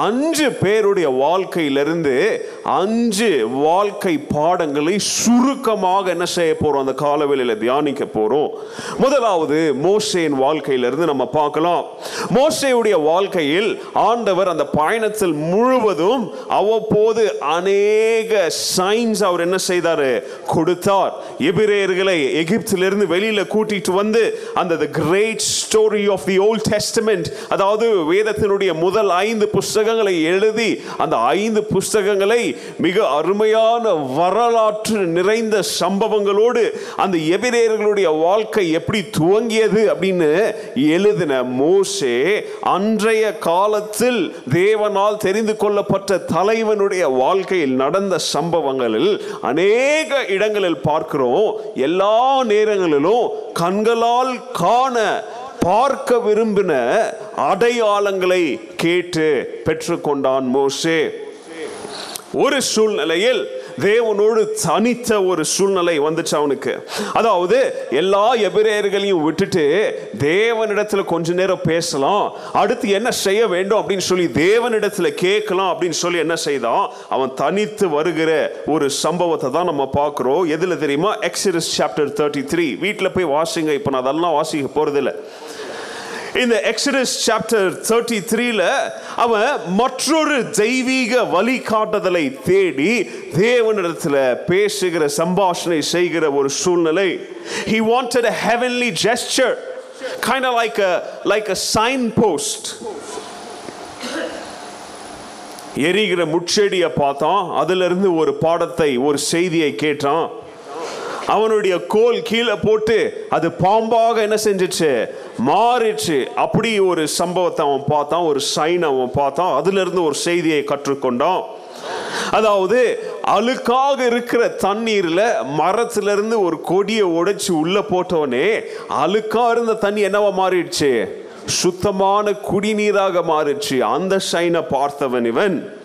Speaker 1: அஞ்சு பேருடைய வாழ்க்கையிலிருந்து அஞ்சு வாழ்க்கை பாடங்களை சுருக்கமாக என்ன செய்ய போறோம்? அந்த காலவெளியில் தியானிக்க போறோம். முதலாவது மோசையின் வாழ்க்கையிலிருந்து நம்ம பார்க்கலாம். மோசையுடைய வாழ்க்கையில் ஆண்டவர் அந்த பயணத்தில் முழுவதும் அவ்வப்போது அநேக சைன்ஸ் அவர் என்ன செய்தார்? கொடுத்தார். எபிரேயர்களை எகிப்திலிருந்து வெளியில கூட்டிட்டு வந்து அந்த great story of the old testament அதாவது வேதத்தினுடைய முதல் ஐந்து புஸ்தகங்களை எழுதி அந்த ஐந்து புஸ்தகங்களை மிக அருமையான வரலாற்று நிறைந்த சம்பவங்களோடு அந்த எபிரேயர்களுடைய வாழ்க்கை எப்படி துவங்கியது அப்படின்னு எழுதின மோசே அன்றைய காலத்தில் தேவனால் தெரிந்து கொள்ளப்பட்ட தலைவனுடைய வாழ்க்கையில் நடந்த சம்பவங்களில் அநேக இடங்களில் பார்க்கிறோம். எல்லா நேரங்களிலும் கண்களால் காண பார்க்க விரும்பின அடையாளங்களை கேட்டு பெற்றுக்கொண்டான் மோசே. ஒரு சூழ்நிலையில் தேவனோடு தனித்த ஒரு சூழ்நிலை வந்துச்சு அவனுக்கு. அதாவது எல்லா எபிரேயர்களையும் விட்டுட்டு தேவனிடத்துல கொஞ்ச நேரம் பேசலாம் அடுத்து என்ன செய்ய வேண்டும் அப்படின்னு சொல்லி தேவனிடத்துல கேட்கலாம் அப்படின்னு சொல்லி என்ன செய்தான்? அவன் தனித்து வருகிற ஒரு சம்பவத்தை தான் நம்ம பார்க்குறோம். எதில் தெரியுமா? எக்ஸிரஸ் சாப்டர் தேர்ட்டி த்ரீ வீட்டில் போய் வாசிங்க இப்போ நான் அதெல்லாம் வாசிக்க போறதில்லை. இந்த எக்ஸடஸ் சாப்டர் தேர்ட்டி த்ரீல அவன் மற்றொரு தெய்வீக வழிகாட்டுதலை தேடி தேவனிடத்தில் பேசுகிற சம்பாஷணை செய்கிற ஒரு சூழ்நிலை. He wanted a heavenly kind kind of like a like a post எரிகிற முட்செடியை பார்த்தான். அதிலிருந்து ஒரு பாடத்தை ஒரு செய்தியை கேட்டான். அவனுடைய கோல் கீழே போட்டு அது பாம்பாக என்ன செஞ்சிச்சு? மாறிச்சு அப்படி ஒரு சம்பவத்தை அவன் பார்த்தான் ஒரு சைன் அவன் பார்த்தான். அதுலேருந்து ஒரு செய்தியை கற்றுக்கொண்டான். அதாவது அழுக்காக இருக்கிற தண்ணீரில் மரத்திலிருந்து ஒரு கொடியை உடைச்சி உள்ளே போட்டவனே அழுக்காக இருந்த தண்ணி என்னவா மாறிடுச்சு? சுத்தமான குடிநீராக மாறிடுச்சு. அந்த சைனை பார்த்தவன் இவன்.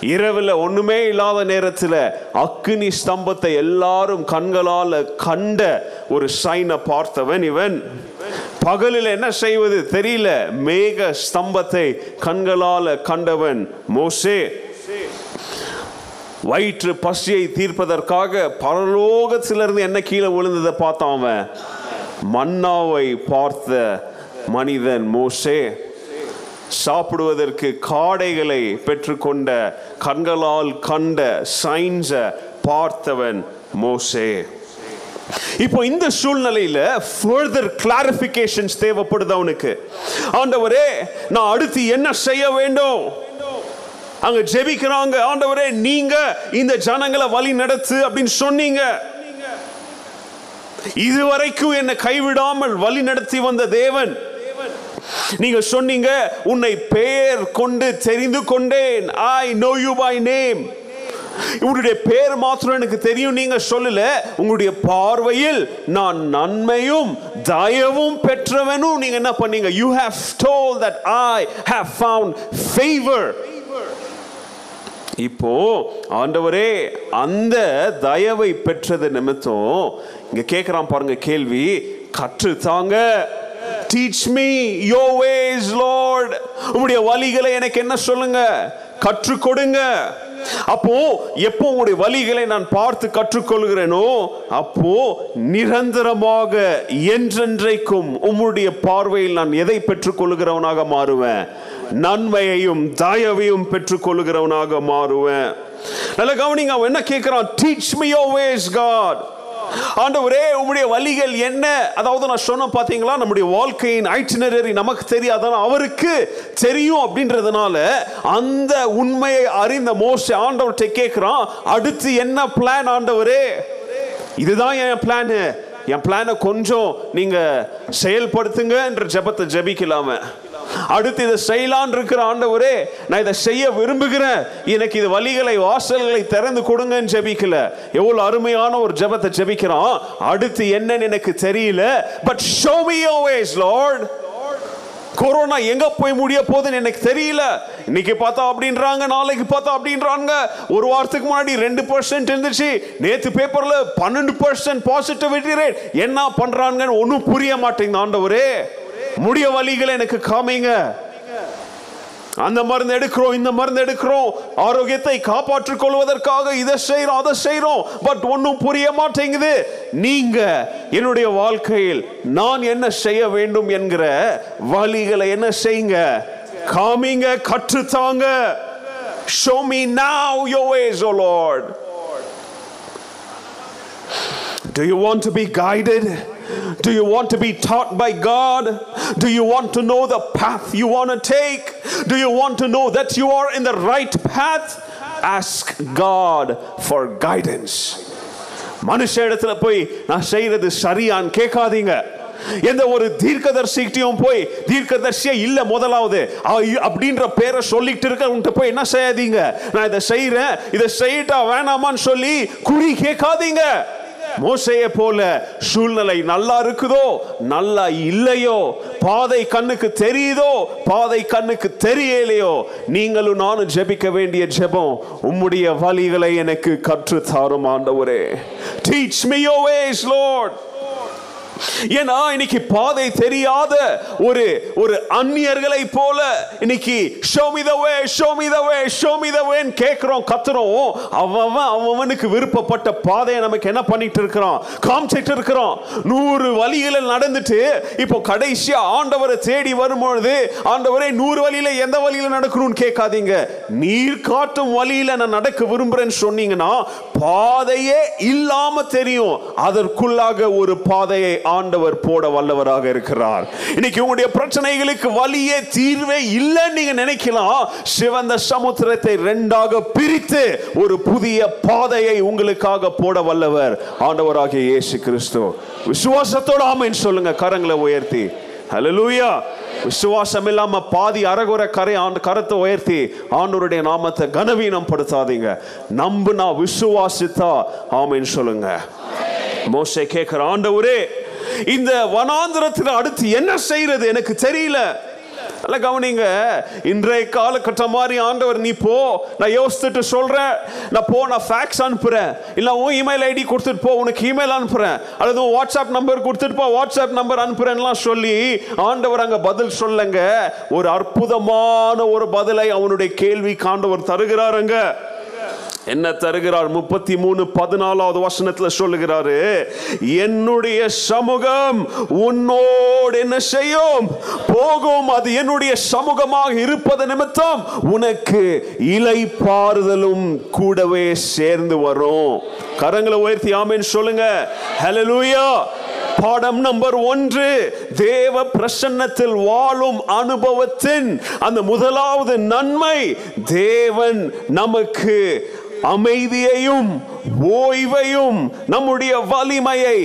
Speaker 1: இரவில் ஒண்ணுமே இல்லாத நேரத்தில் அக்னி ஸ்தம்பத்தை எல்லாரும் கண்களால் கண்ட ஒரு சைனை பார்த்தவன் இவன். பகலில் என்ன செய்வது தெரியல. மேக ஸ்தம்பத்தை கண்களால் கண்டவன் மோசே. வயிற்று பசியை தீர்ப்பதற்காக பரலோகத்திலிருந்து என்ன கீழே விழுந்ததை பார்த்தான் அவன். மன்னாவை பார்த்த மனிதன் மோசே. சாப்பிடுவதற்கு காடைகளை பெற்றுக்கொண்ட கண்களால் கண்ட சைன்ஸ பார்த்தவன் மோசே. இப்போ இந்த சூழ்நிலையில ஃபர்தர் கிளாரிபிகேஷன்ஸ் தேவைப்படுது அவனுக்கு. ஆண்டவரே நான் அடுத்து என்ன செய்ய வேண்டும்? அங்க ஜெபிக்கிறாங்க ஆண்டவரே நீங்க இந்த ஜனங்களை வழி நடத்து அப்படின்னு சொன்னீங்க. இதுவரைக்கும் என்னை கைவிடாமல் வழி நடத்தி வந்த தேவன் நீங்க சொன்னீங்க உன்னை பெயர் கொண்டு தெரிந்து கொண்டேன். I know you by name உங்களுடைய பேர் மாத்திரம் எனக்கு தெரியும் நீங்க சொல்லல. உங்களுடைய பார்வையில் நான் நன்மையும் தயவும் பெற்றவனும். நீங்க என்ன பண்ணீங்க? You have stole that I have found favour இப்போ ஆண்டவரே அந்த தயவை பெற்றது நிமித்தம் இங்க கேட்கிறான் பாருங்க கேள்வி கற்று தாங்க teach me your ways lord உங்களுடைய வழிகளை எனக்கு என்ன சொல்லுங்க? கற்றுக் கொடுங்க. அப்போ எப்போ உங்களுடைய வழிகளை நான் பார்த்து கற்றுக்கொள்கிறேனோ அப்போ நிரந்தரமாக என்றென்றைக்கும் உம்முடைய பார்வையில் நான் எதை பெற்றுக்கொள்கிறவனாக மாறுவேன்? நன்மையையும் தயவையும் பெற்றுக்கொள்கிறவனாக மாறுவேன். நல்ல கவனிங்க அவன் என்ன கேட்கிறான்? Teach me your ways God ஆண்டவரே உம்முடைய வழிகள் என்ன? அதாவது நான் சொன்ன பார்த்தீங்களா நம்முடைய வாழ்க்கையின் ஐட்டினரி நமக்கு தெரியாதான் அவருக்கு தெரியும் அப்படின்றதுனால அந்த உண்மையை அறிந்த மோஸ்ட் ஆண்டவர்கிட்ட கேட்குறான் அடுத்து என்ன பிளான் ஆண்டவரே? இதுதான் என் பிளானு என் பிளானை கொஞ்சம் நீங்கள் செயல்படுத்துங்க என்ற ஜெபத்தை ஜெபிக்கலாம. அடுத்து இதை செய்யலான் இருக்கிற ஆண்டவரே நான் இதை செய்ய விரும்புகிறேன். எனக்கு இது வழிகளை வாசல்களை திறந்து கொடுங்கன்னு ஜெபிக்கல. எவ்வளவு அருமையான ஒரு ஜெபத்தை ஜெபிக்கிறான். அடுத்து என்னன்னு எனக்கு தெரியல. But show me always lord corona எங்க போய் முடிய போகுதுன்னு எனக்கு தெரியல. இன்னைக்கு பார்த்தா அப்படின்றாங்க நாளைக்கு பார்த்தா அப்படின்றாங்க. ஒரு வாரத்துக்கு முன்னாடி ரெண்டு பர்சன்ட் இருந்துச்சு. நேத்து பேப்பர்ல பன்னெண்டு பர்சன்ட் பாசிட்டிவிட்டி ரேட் என்ன பண்றாங்கன்னு ஒன்றும் புரிய மாட்டேங்குது ஆண்டவரே. முடிய வழிகளை எனக்கு காமிங்க. அந்த மருந்து எடுக்கிறோம் இந்த மருந்து எடுக்கிறோம். ஆரோக்கியத்தை காப்பாற்றிக் கொள்வதற்காக இதை செய்யறோம் அதை செய்யறோம் பட் ஒன்றும் புரிய மாட்டேங்குது. நீங்க என்னுடைய வாழ்க்கையில் நான் என்ன செய்ய வேண்டும் என்கிற வழிகளை என்ன செய்யுங்க? காமிங்க கற்றுத்தாங்க. Show me now your ways o lord. Do you want to be guided? do you want to be taught by God? Do you want to know the path you want to take? Do you want to know that you are in the right path? Ask God for guidance. மனுஷ இடத்துல போய் நான் செய்யறது சரியான்னு கேட்காதீங்க எந்த ஒரு தீர்க்கதர்சிகிட்டையும் போய் தீர்க்கதர்சியே இல்ல முதலாவது அ- அப்படின்ற பேரை சொல்லிட்டு இருக்க உன்கிட்ட போய் என்ன செய்யாதீங்க நான் இதை செய்யறேன் இதை செய்யிட்டா வேணாமான்னு சொல்லி குறி கேட்காதீங்க மோசையை போல சூழ்நிலை நல்லா இருக்குதோ நல்லா இல்லையோ பாதை கண்ணுக்கு தெரியுதோ பாதை கண்ணுக்கு தெரியலையோ நீங்களும் நானும் ஜெபிக்க வேண்டிய ஜெபம் உம்முடைய வழிகளை எனக்கு கற்று தாரும் ஆண்டவரே. Teach me your ways lord ஏன்னா இன்னைக்கு பாதை தெரியாத ஒரு ஒரு அந்நியர்களை போல இன்னைக்கு ஷோமிதவே ஷோமிதவே ஷோமிதவேன்னு way கத்துறோம். அவன் அவனுக்கு விருப்பப்பட்ட பாதையை நமக்கு என்ன பண்ணிட்டு இருக்கிறோம் காமிச்சிட்டு இருக்கிறோம் நூறு வழிகளை நடந்துட்டு இப்போ கடைசியா ஆண்டவரை தேடி வரும்பொழுது ஆண்டவரே நூறு வழியில எந்த வழியில நடக்கணும்னு கேட்காதீங்க. நீர் காட்டும் வழியில நான் நடக்க விரும்புறேன்னு சொன்னீங்கன்னா பாதையே இல்லாம தெரியும். அதற்குள்ளாக ஒரு பாதையை ஆண்டவர் போட வல்லவராக இருக்கிறார். இன்னைக்கு உங்களுடைய பிரச்சனைகளுக்கு வழியே தீர்வே இல்லைன்னு நீங்க நினைக்கலாம். சிவந்த சமுத்திரத்தை ரெண்டாக பிரித்து ஒரு புதிய பாதையை உங்களுக்காக போட வல்லவர் ஆண்டவராகிய இயேசு கிறிஸ்து. விசுவாசத்தோட ஆமைன்னு சொல்லுங்க கரங்களை உயர்த்தி. ஹலலூயா விசுவாசம் இல்லாம பாதி அரகுற கரை ஆண்டு கரத்தை உயர்த்தி ஆண்டவருடைய நாமத்தை கனவீனம் படுத்தாதீங்க நம்புனா விசுவாசித்தா ஆமைன்னு சொல்லுங்க. மோசை கேட்கிற ஆண்டவரே இந்த வனாந்திரத்தில் அடுத்து என்ன செய்யறது எனக்கு தெரியல. நல்லா கவனிங்க. இன்றைய காலகட்டம் மாதிரி ஆண்டவர் நீ போ. நான் யோசிச்சுட்டு சொல்கிறேன் நான் போ நான் ஃபேக்ஸ் அனுப்புகிறேன் இல்லை உன் இமெயில் ஐடி கொடுத்துட்டு போ. உனக்கு இமெயில் அனுப்புகிறேன் அல்லது உன் வாட்ஸ்அப் நம்பர் கொடுத்துட்டு போ. வாட்ஸ்அப் நம்பர் அனுப்புகிறேன்லாம் சொல்லி ஆண்டவர் அங்கே பதில் சொல்லுங்க. ஒரு அற்புதமான ஒரு பதிலை அவனுடைய கேள்வி ஆண்டவர் தருகிறாருங்க. என்ன தருகிறார் முப்பத்தி மூணு பதினாலாவது வசனத்துல சொல்லுகிறாரு என்னுடைய சமூகம் உன்னோடு என்ன செய்யும்? போகும். அது என்னுடைய சமூகமாக இருப்பது நிமித்தம் உனக்கு இலை பாறுதலும் கூடவே சேர்ந்து வரும். கரங்களை உயர்த்தி ஆமேன்னு சொல்லுங்க. ஹலலூயா பாடம் நம்பர் ஒன்று தேவ பிரசன்னத்தில் வாழும் அனுபவத்தின் அந்த முதலாவது நன்மை தேவன் நமக்கு அமைதியையும் ஓய்வையும் நம்முடைய வலிமையை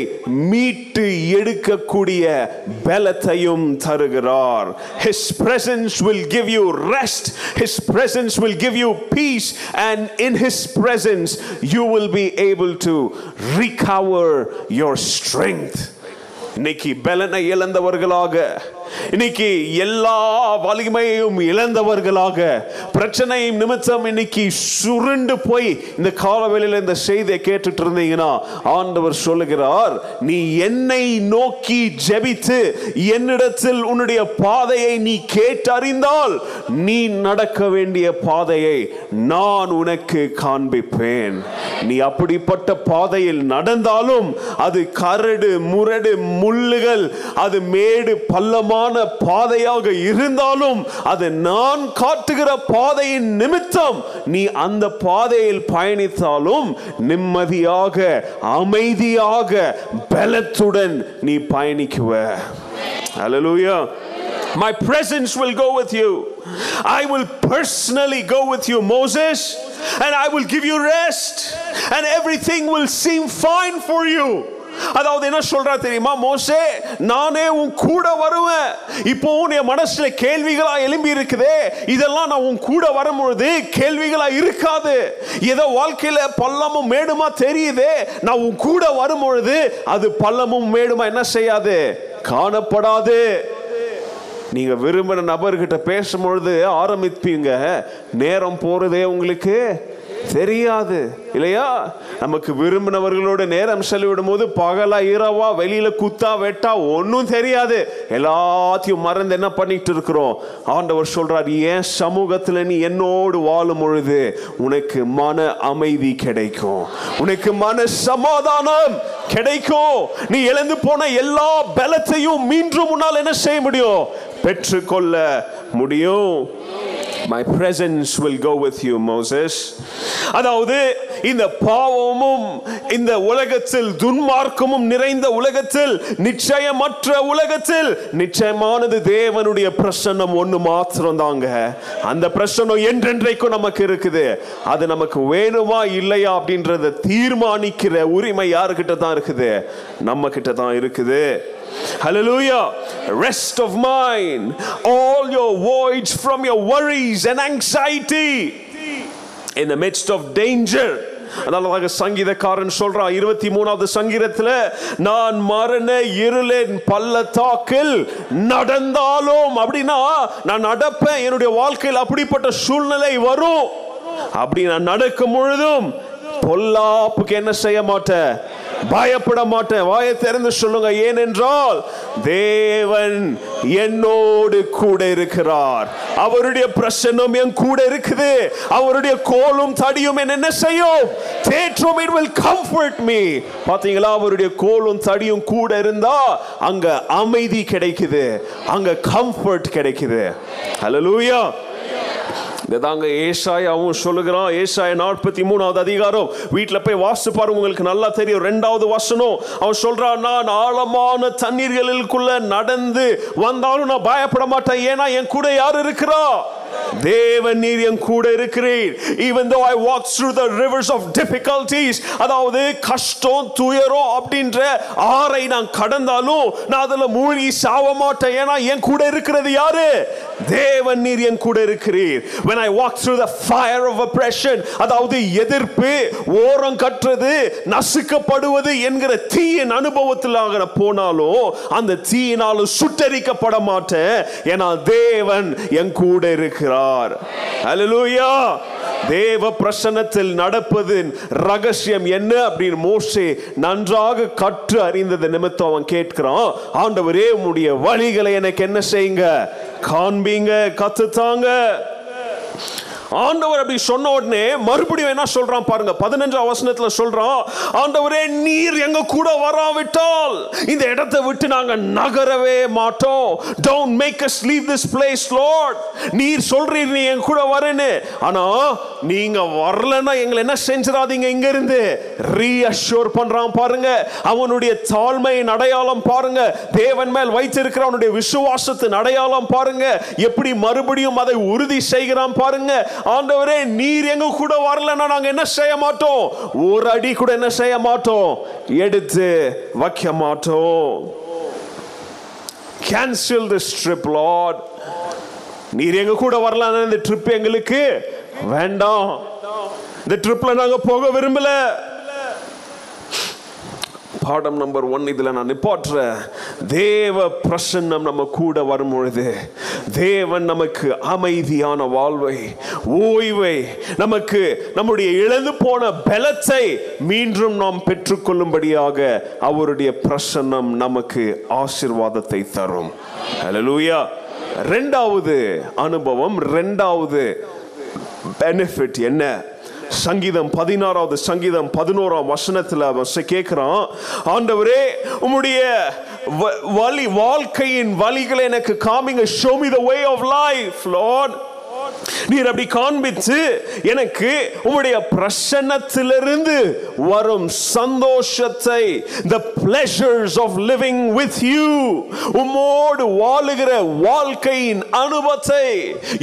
Speaker 1: மீட்டு எடுக்கக்கூடிய பலத்தையும் தருகிறார் his presence will give you rest his presence will give you peace and in his presence you will be able to recover your strength இன்னைக்கு பலனை இழந்தவர்களாக இன்னைக்கு எல்லா வலிமையும் இழந்தவர்களாக பிரச்சனை நிமித்தம் இன்னைக்கு சுருண்டு போய் இந்த காலவெளியில் இந்த செய்தியை கேட்டுட்டு இருந்தீங்கன்னா ஆண்டவர் சொல்லுகிறார் நீ என்னை நோக்கி ஜெபித்து என்னிடத்தில் உன்னுடைய பாதையை நீ கேட்டறிந்தால் நீ நடக்க வேண்டிய பாதையை நான் உனக்கு காண்பிப்பேன். நீ அப்படிப்பட்ட பாதையில் நடந்தாலும் அது கரடு முரடு முள்ளுகள் அது மேடு பள்ளமான பாதையாக இருந்தாலும் அது நான் காட்டுகிற பாதையின் நிமித்தம் நீ அந்த பாதையில் பயணித்தாலும் நிம்மதியாக அமைதியாக பலத்துடன் நீ பயணிக்குவ Hallelujah. My presence will go with you. I will personally go with you, Moses, and I will give you rest, and everything will seem fine for you. அதாவது என்ன சொல்றா தெரியுமா மோசே நானே உன் கூட வருவேன். இப்போ உன் மனசுல கேள்விகளா எழும்பி இருக்குதே இதெல்லாம் நான் உன் கூட வரும்பொழுது கேள்விகளா இருக்காது. ஏதோ வாழ்க்கையில பள்ளமும் மேடுமா தெரியுதே நான் உன் கூட வரும்பொழுது அது பள்ளமும் மேடுமா என்ன செய்யாது? காணப்படாது. நீங்க விரும்பின நபர்கிட்ட பேசும்பொழுது ஆரம்பிப்பீங்க நேரம் போறதே உங்களுக்கு. தெரியாது இல்லையா? நமக்கு விரும்பினவர்களோட நேரம் செலவிடும் போது பகலா இரவா வெளியில குத்தா வெட்டா ஒன்றும் தெரியாது. எல்லாத்தையும் மறந்து என்ன பண்ணிட்டு இருக்கிறோம்? ஆண்டவர் சொல்றார் ஏன் சமூகத்துல நீ என்னோடு வாழும் பொழுது உனக்கு மன அமைதி கிடைக்கும். உனக்கு மன சமாதானம் கிடைக்கும். நீ இழந்து போன எல்லா பலத்தையும் மீண்டும் உன்னால் என்ன செய்ய முடியும்? பெற்றுக்கொள்ள முடியும். My presence will go with you Moses அதாவது இந்த பாவமும் இந்த உலகத்தில் துன்மார்க்கமும் நிறைந்த உலகத்தில் நிச்சயமற்ற உலகத்தில் நிச்சயமானது தேவனுடைய பிரசன்னம் ஒன்று மாத்திரம் தாங்க அந்த பிரசனம் என்றென்றைக்கும் நமக்கு இருக்குது. அது நமக்கு வேணுமா இல்லையா அப்படின்றத தீர்மானிக்கிற உரிமை யாருக்கிட்ட தான் இருக்குது? நம்ம கிட்ட தான் இருக்குது. Hallelujah. Rest of mind. All your voids from your worries and anxiety in the midst of danger. அதனால சங்கீதக்காரன் சொல்றான் இருபத்தி மூணாவது சங்கீதத்துல நான் மரண இருளின் பள்ளத்தாக்கில் நடந்தாலும் அப்படின்னா நான் நடப்பேன் என்னுடைய வாழ்க்கையில் அப்படிப்பட்ட சூழ்நிலை வரும் அப்படி நான் நடக்கும் பொழுதும் பொல்லாப்புக்கு என்ன செய்ய மாட்டேன் பயப்பட மாட்டேன் வாயை திறந்து சொல்லுங்க. ஏனென்றால் தேவன் என்னோடு கூட இருக்கிறார். அவருடைய பிரசன்னம் என் கூட இருக்குது. அவருடைய கோலும் தடியும் என்ன செய்யும்? தேற்றும். இட் வில் கம்ஃபர்ட் மீ பாத்தீங்களா? அவருடைய கோலும் தடியும் கூட இருந்தா அங்க அமைதி கிடைக்குது. அங்க கம்ஃபர்ட் கிடைக்குது. ஹalleluya இதாங்க ஏசாயாவும் சொல்லுகிறான். ஏசாய நாற்பத்தி மூணாவது அதிகாரம். வீட்டில் போய் வாசிச்சு பாருங்க உங்களுக்கு நல்லா தெரியும். ரெண்டாவது வசனம். அவன் சொல்றான் நான் ஆழமான தண்ணீர்களுக்குள்ள நடந்து வந்தாலும் நான் பயப்பட மாட்டேன். ஏன்னா என் கூட யார் இருக்கிறா? தேவன் நீர் என் கூட இருக்கிறீர். Even though I walk through the rivers of difficulties அதாவது கஷ்டம் துயரம் அப்படின்ற ஆறை நான் கடந்தாலும் நான் அதில் மூழ்கி சாவ மாட்டேன். ஏன்னா என் கூட இருக்கிறது யாரு? தேவன் நீர் என் கூட இருக்கிறீர். When I walk through the fire of oppression அதாவது எதிர்ப்பு ஓரம் கட்டுறது நசுக்கப்படுவது என்கிற தீயின் அனுபவத்தில் போனாலும் அந்த தீயினாலும் சுட்டரிக்கப்பட மாட்டேன். ஏன்னா தேவன் என் கூட இருக்கிறார். ஹalleluya. தேவ பிரசன்னத்தில் நடப்பதின் ரகசியம் என்ன அப்படின்னு மோசே நன்றாக கற்று அறிந்தது நிமித்தம் அவன் கேட்கிறான் ஆண்டவரே உடைய வழிகளை எனக்கு என்ன செய்யுங்க? காண்பீங்க கத்துத்தாங்க. ஆண்டவர் அப்படி சொன்ன உடனே மறுபடியும் என்ன சொல்றான் பாருங்க பதினஞ்சாம் வசனத்துல சொல்றான் ஆண்டவரே நீர் எங்க கூட வராவிட்டால் இந்த இடத்தை விட்டு நாங்க நகரவே மாட்டோம். Don't make us leave this place lord நீர் சொல்றீர் நீ என் கூட வரேன்னு. ஆனா நீங்க வரலன்னா எங்களை என்ன செஞ்சிடாதீங்க இங்க இருந்து ரீஅஷோர் பண்றான் பாருங்க. அவனுடைய தாழ்மையின் அடையாளம் பாருங்க. தேவன் மேல் வைத்திருக்கிற அவனுடைய விசுவாசத்தின் அடையாளம் பாருங்க. எப்படி மறுபடியும் அதை உறுதி செய்கிறான் பாருங்க. ஆண்டவரே நீர் எங்க கூட வரலன்னா நாங்க என்ன செய்ய மாட்டோம்? ஒரு அடி கூட என்ன செய்ய மாட்டோம்? எடுத்து வைக்க மாட்டோம். கேன்சல் திஸ் ட்ரிப் லார்ட் நீர் எங்க கூட வரலாம் இந்த ட்ரிப் எங்களுக்கு வேண்டாம். இந்த ட்ரிப்ல நாங்க போக விரும்பல. பாடம் நம்பர் ஒன் இதில் நான் நிப்பாட்டுறேன் தேவ பிரசன்னம் நம்ம கூட வரும் பொழுது தேவன் நமக்கு அமைதியான வாழ்வை ஓய்வை நமக்கு நம்முடைய இழந்து போன பலத்தை மீண்டும் நாம் பெற்றுக்கொள்ளும்படியாக அவருடைய பிரசன்னம் நமக்கு ஆசிர்வாதத்தை தரும். லூயா ரெண்டாவது அனுபவம் ரெண்டாவது பெனிஃபிட் என்ன? சங்கீதம் பதினாறாவது சங்கீதம் பதினோராம் வசனத்தில் அவன் கேட்குறான் ஆண்டவரே உம்முடைய வ- வழி வாழ்க்கையின் வழிகளை எனக்கு காமிங்க. Show me the way of life lord நீர் அப்படி காண்பித்து எனக்கு உம்முடைய பிரசன்னத்திலிருந்து வரும் சந்தோஷத்தை the pleasures of living with you உம்மோடு வாழுகிற வாழ்க்கையின் அனுபவத்தை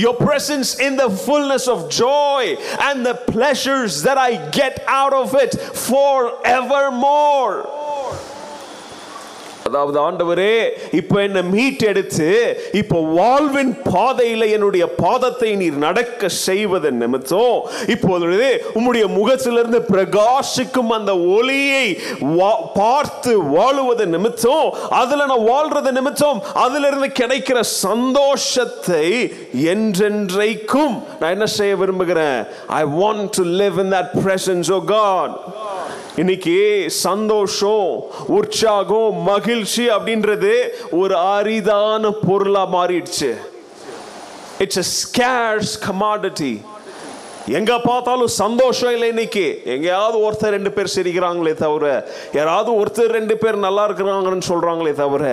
Speaker 1: your presence in the fullness of joy and the pleasures that I get out of it forevermore அதாவது ஆண்டவரே இப்போ என்ன மீட் எடுத்து இப்போ வாழ்வின் பாதையில் என்னுடைய பாதத்தை நீர் நடக்க செய்வதன் நிமித்தம் இப்பொழுது உம்முடைய முகத்திலிருந்து பிரகாசிக்கும் அந்த ஒளியை வா- பார்த்து வாழுவதன் நிமித்தம் அதுல நான் வாழ்றது நிமித்தம் அதுல இருந்து கிடைக்கிற சந்தோஷத்தை என்றென்றைக்கும் நான் என்ன செய்ய விரும்புகிறேன்? I want to live in that presence O God இன்னைக்கு சந்தோஷம் உற்சாகம் மகிழ்ச்சி அப்படின்றது ஒரு அரிதான பொருளா மாறிடுச்சு. இட்ஸ் எ ஸ்கேர்ஸ் கமாடிட்டி எங்க பார்த்தாலும் சந்தோஷம் இல்லை இன்னைக்கு. எங்கேயாவது ஒருத்தர் ரெண்டு பேர் சிரிக்கிறாங்களே தவிர யாராவது ஒருத்தர் ரெண்டு பேர் நல்லா இருக்கிறாங்கன்னு சொல்றாங்களே தவிர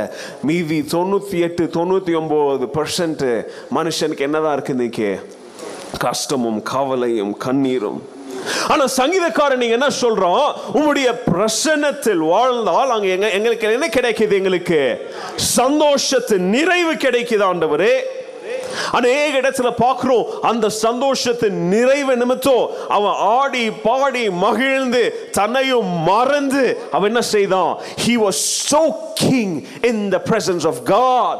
Speaker 1: மீதி தொண்ணூத்தி எட்டு தொண்ணூத்தி ஒன்பது பர்சன்ட் மனுஷனுக்கு என்னதான் இருக்கு இன்னைக்கு? கஷ்டமும் கவலையும் கண்ணீரும். ஆனா சங்கீதக்காரன் நீங்க என்ன சொல்றோம்? உங்களுடைய பிரசன்னத்தில் வாழ்ந்தால் அங்க எங்க எங்களுக்கு என்ன கிடைக்குது எங்களுக்கு? சந்தோஷத்தின் நிறைவு கிடைக்குது ஆண்டவரே? அநேக இடத்துல பார்க்கிறோம் அந்த சந்தோஷத்தின் நிறைவு நிமித்தம் அவன் ஆடி பாடி மகிழ்ந்து தன்னையும் மறந்து அவன் என்ன செய்தான்? He was soaking in the presence of god.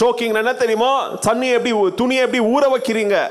Speaker 1: Soaking என்ன தெரியுமா? தண்ணி எப்படி துணியை எப்படி ஊற வைக்கிறீங்க?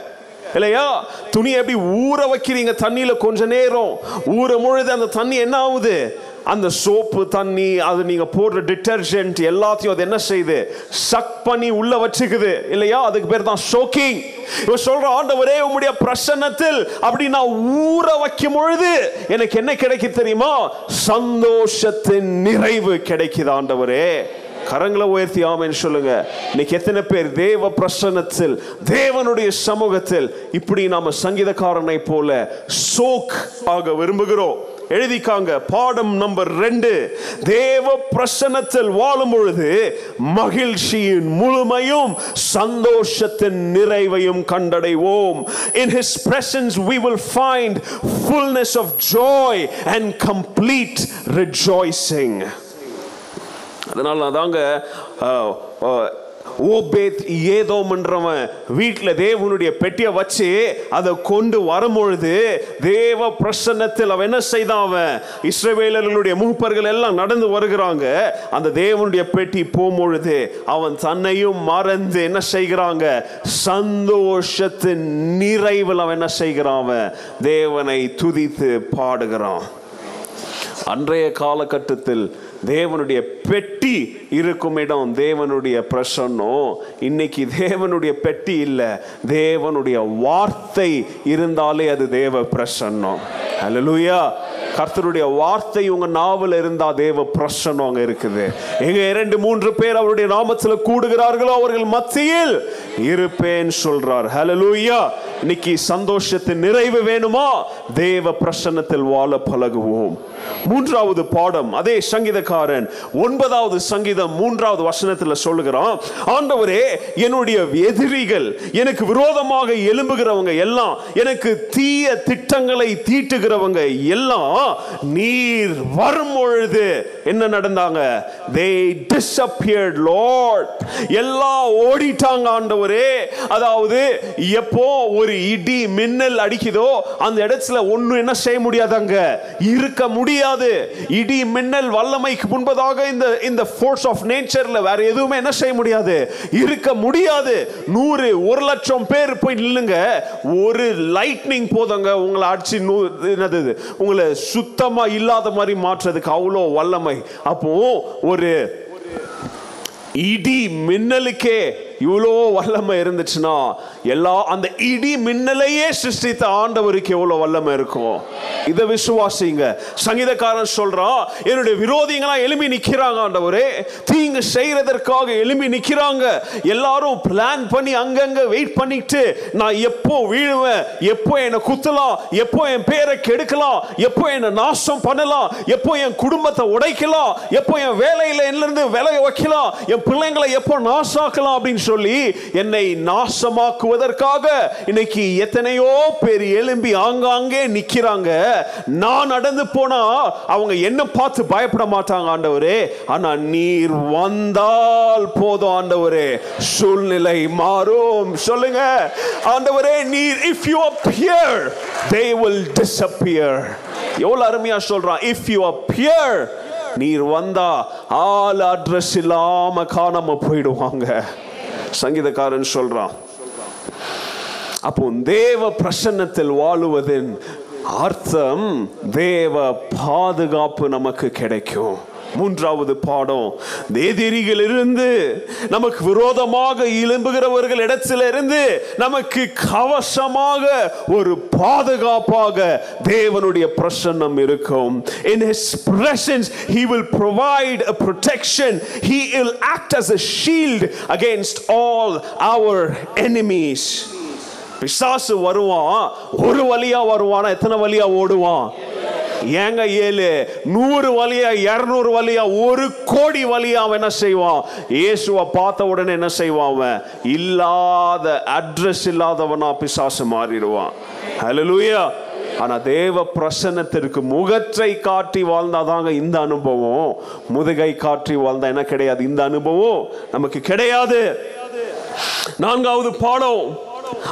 Speaker 1: இல்லையா? துணியை எப்படி ஊற வைக்கிறீங்க? தண்ணியில் கொஞ்ச நேரம். ஊற பொழுது அந்த தண்ணி என்ன ஆகுது? அந்த சோப்பு தண்ணி அது நீங்க போடுற டிட்டர்ஜென்ட் எல்லாத்தையும் அது என்ன செய்யுது? சக் பண்ணி உள்ள வச்சுக்குது. இல்லையா? அதுக்கு பேர் தான் ஷோக்கிங் இவன் சொல்ற ஆண்டவரே உம்முடைய பிரசன்னத்தில் அப்படி நான் ஊற வைக்கும் பொழுது எனக்கு என்ன கிடைக்கு தெரியுமா? சந்தோஷத்தின் நிறைவு கிடைக்குது ஆண்டவரே. கரங்களை உயர்த்தி ஆமேன்னு சொல்லுங்க. இன்னைக்கு எத்தனை பேர் தேவ பிரசன்னத்தில் தேவனுடைய சமூகத்தில் இப்படி நாம சங்கீதக்காரனை போல சோக் ஆக விரும்புகிறோம். எழுதிக்காங்க பாடம் நம்பர் ரெண்டு. தேவ பிரசன்னத்தில் வாழும் பொழுது மகிழ்ச்சியின் முழுமையும் சந்தோஷத்தின் நிறைவையும் கண்டடைவோம். In his we will find fullness of joy and complete complete rejoicing அதனால நான் தாங்க ஓபேத் ஏதோம்ன்றவன் வீட்டில் தேவனுடைய பெட்டியை வச்சு அதை கொண்டு வரும்பொழுது தேவ பிரசன்னத்தில் அவன் என்ன செய்தான் அவன்? இஸ்ரவேலர்களுடைய மூப்பர்கள் எல்லாம் நடந்து வருகிறாங்க. அந்த தேவனுடைய பெட்டி போகும்பொழுது அவன் தன்னையும் மறந்து என்ன செய்கிறாங்க? சந்தோஷத்தின் நிறைவில் அவன் என்ன செய்கிறான் அவன்? தேவனை துதித்து பாடுகிறான். அன்றைய காலகட்டத்தில் தேவனுடைய பெட்டி இருக்கும் இடம் தேவனுடைய பிரசன்னம். இன்னைக்கு தேவனுடைய பெட்டி இல்லை. தேவனுடைய வார்த்தை இருந்தாலே அது தேவ பிரசன்னம். ஹலலூயா கர்த்தருடைய வார்த்தை உங்க நாவல் இருந்தா தேவ பிரசன்னம் அங்க இருக்குது. எங்க இரண்டு மூன்று பேர் அவருடைய நாமத்தில் கூடுகிறார்களோ அவர்கள் மத்தியில் இருப்பேன் சொல்றார். ஹலலூயா இன்னைக்கு சந்தோஷத்தின் நிறைவு வேணுமா? தேவ பிரசன்னத்தில் வாழ பழகுவோம். மூன்றாவது பாடம் அதே சங்கீதக்காரன். ஒன்பதாவது சங்கீதம் மூன்றாவது வசனத்தில் சொல்லுகிறான் ஆண்டவரே என்னுடைய எதிரிகள் எனக்கு விரோதமாக எழும்புகிறவங்க எல்லாம் எனக்கு தீய திட்டங்களை தீட்டுகிறவங்க எல்லாம் நீர் வரும் பொழுது என்ன நடந்தாங்க? தே டிஸ்அப்பியர்ட் லார்ட் எல்லாம் ஓடிட்டாங்க ஆண்டவரே. அதாவது எப்போ ஒரு இடி மின்னல் அடிக்குதோ அந்த இடத்துல ஒண்ணும் என்ன செய்ய முடியாதாங்க? இருக்க முடியாது முடியாது. இடி மின்னல் வல்லமைக்கு முன்பதாக இந்த இந்த ஃபோர்ஸ் ஆஃப் நேச்சர்ல வேற எதுவுமே என்ன செய்ய முடியாது. இருக்க முடியாது. நூறு ஒரு லட்சம் பேர் போய் நில்லுங்க. ஒரு லைட்னிங் போதங்க. உங்களை அடிச்சு நூ என்னது உங்களை சுத்தமா இல்லாத மாதிரி மாற்றுறதுக்கு அவ்வளோ வல்லமை. அப்போ ஒரு இடி மின்னலுக்கே இவ்வளோ வல்லமை இருந்துச்சுன்னா எல்லா அந்த இடி மின்னலையே சிருஷ்டித்த ஆண்டவருக்கு எவ்வளோ வல்லமை இருக்கும் இதை விசுவாசிங்க. சங்கீதக்காரன் சொல்றான் என்னுடைய விரோதிங்களாம் எழுப்பி நிற்கிறாங்க ஆண்டவரே. தீங்கு செய்யறதற்காக எழுப்பி நிக்கிறாங்க. எல்லாரும் பிளான் பண்ணி அங்கங்க வெயிட் பண்ணிட்டு நான் எப்போ வீழுவேன்? எப்போ என்னை குத்தலாம்? எப்போ என் பேரை கெடுக்கலாம்? எப்போ என்னை நாசம் பண்ணலாம்? எப்போ என் குடும்பத்தை உடைக்கலாம்? எப்போ என் வேலையில இருந்து விலைய வைக்கலாம்? என் பிள்ளைங்களை எப்போ நாசாக்கலாம்? அப்படின்னு சொல்லி என்னை நாசமாக்குவதற்காக இன்னைக்கு எத்தனையோ பேர் எழும்பி ஆங்காங்கே நிக்கிறாங்க. நான் நடந்து போனா அவங்க என்ன பார்த்து பயப்பட மாட்டாங்க ஆண்டவரே. ஆனா நீர் வந்தால் போதும் ஆண்டவரே. சூழ்நிலை மாறும். சொல்லுங்க. ஆண்டவரே நீர் if you appear they will disappear எவ்வளவு அருமையா சொல்றான். இஃப் யூ அப்பியர் நீர் வந்தா ஆள் அட்ரஸ் இல்லாம காணாம போயிடுவாங்க. சங்கீதக்காரன் சொல்றான் அப்போ தேவ பிரசன்னத்தில் வாழுவதின் அர்த்தம் தேவ பாதுகாப்பு நமக்கு கிடைக்கும். மூன்றாவது பாடம் தேதிரிகளிலிருந்து நமக்கு விரோதமாக எழும்புகிறவர்கள் இடத்திலிருந்து நமக்கு கவசமாக ஒரு பாதுகாப்பாக தேவனுடைய பிரசன்னம் இருக்கும். In his presence he will provide a protection. He will act as a shield against all our enemies. பிசாசு வருவான். ஒரு வழியா வருவானா? எத்தனை வழியா ஓடுவான்? ஏங்க ஏழு? நூறு வழியா இரநூறு வழியா ஒரு கோடி வழியா அவன் என்ன செய்வான்? இயேசுவை பார்த்த உடனே என்ன செய்வான் அவன்? இல்லாத அட்ரஸ் இல்லாதவனா பிசாசு மாறிடுவான். ஹலோ லூயா ஆனால் தேவ பிரசன்னத்திற்கு முகத்தை காட்டி வாழ்ந்தாதாங்க இந்த அனுபவம். முதுகை காட்டி வாழ்ந்தா என்ன கிடையாது? இந்த அனுபவம் நமக்கு கிடையாது. நான்காவது பாடம்.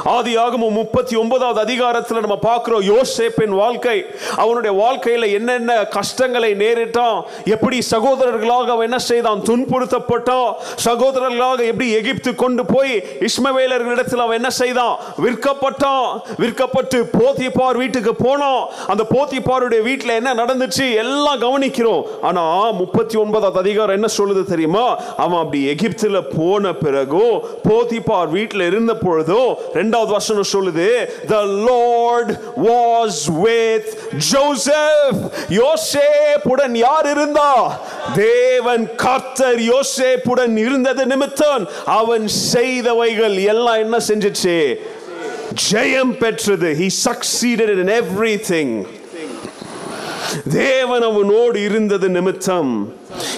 Speaker 1: ஆதி ஆகமும் முப்பத்தி ஒன்பதாவது அதிகாரத்தில் நம்ம பார்க்குறோம் யோசேப்பின் வாழ்க்கை. அவனுடைய வாழ்க்கையில் என்னென்ன கஷ்டங்களை நேரிட்டான் எப்படி சகோதரர்களாக அவன் என்ன செய்தான் துன்புறுத்தப்பட்டான் சகோதரர்களாக எப்படி எகிப்து கொண்டு போய் இஸ்மவேலர்களிடத்தில் அவன் என்ன செய்தான் விற்கப்பட்டான் விற்கப்பட்டு போத்திப்பார் வீட்டுக்கு போனான். அந்த போத்திப்பாருடைய வீட்டில் என்ன நடந்துச்சு? எல்லாம் கவனிக்கிறோம். ஆனால் முப்பத்தி ஒன்பதாவது அதிகாரம் என்ன சொல்லுது தெரியுமா? அவன் அப்படி எகிப்தில் போன பிறகு போத்திப்பார் வீட்டில் இருந்த பொழுதும் ரெண்டாவது வசனம் சொல்லுது the lord was with Joseph யோசேப்புடன் யார் இருந்தா? தேவன் கர்த்தர் யோசேப்புடன் இருந்தது நிமித்தம் அவன் செய்தவைகள் எல்லாம் என்ன செஞ்சிச்சு? ஜெயம் பெற்றது. He succeeded in everything தேவன் அவனோடு இருந்தது நிமித்தம்.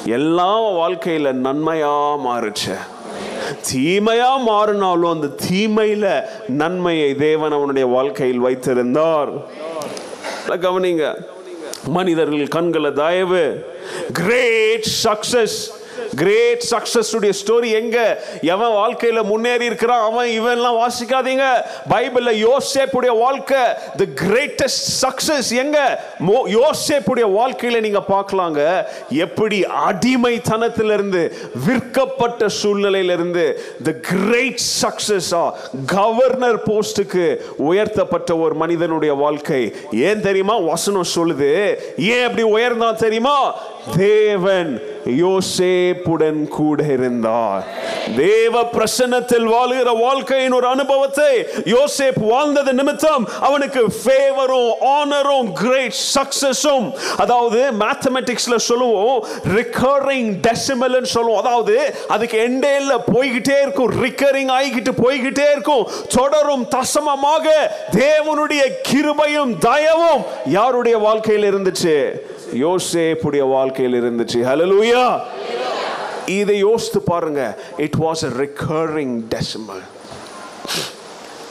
Speaker 1: எல்லாம் வாழ்க்கையில நன்மையா மாறுச்சு. தீமையா மாறினாலும் அந்த தீமையில நன்மையை தேவன் அவனுடைய வாழ்க்கையில் வைத்திருந்தார். கவனிங்க. மனிதர்கள் கண்களை தயவு. கிரேட் சக்சஸ் கிரேட் சக்சஸ் உடைய ஸ்டோரி எங்க? எவன் வாழ்க்கையில முன்னேறி இருக்கிறான்? அவன் இவன்லாம் வாசிக்காதீங்க. பைபிள்ல யோசேப்புடைய வாழ்க்கை தி கிரேட்டஸ்ட் சக்சஸ் எங்க? மோ- யோசேப்புடைய வாழ்க்கையில நீங்க பார்க்கலாங்க. எப்படி அடிமைத்தனத்திலிருந்து விற்கப்பட்ட சூழ்நிலையிலிருந்து தி கிரேட் சக்சஸா கவர்னர் போஸ்டுக்கு உயர்த்தப்பட்ட ஒரு மனிதனுடைய வாழ்க்கை. ஏன் தெரியுமா? வசனம் சொல்லுது. ஏன் அப்படி உயர்ந்தான் தெரியுமா? தேவன் யோசேப்புடன் கூட இருந்தார். தேவ பிரசன்னத்தில் வாழுகிற வாழ்க்கையின் ஒரு அனுபவத்தை யோசேப் வாழ்ந்தது நிமித்தம் அவனுக்கு ஃபேவரும் ஆனரும் கிரேட் சக்சஸும் அதாவது மேத்தமெட்டிக்ஸ்ல சொல்லுவோம் ரிகரிங் டெசிமல்னு சொல்லுவோம். அதாவது அதுக்கு எண்டேல போய்கிட்டே இருக்கும் ரிகரிங் ஆகிக்கிட்டு போய்கிட்டே இருக்கும். தொடரும் தசமமாக தேவனுடைய கிருபையும் தயவும் யாருடைய வாழ்க்கையில் இருந்துச்சு? யோசேப்புடைய வாழ்க்கையில் இருந்துச்சு ஹலலூயா இதை யோசித்து பாருங்க. It was a recurring decimal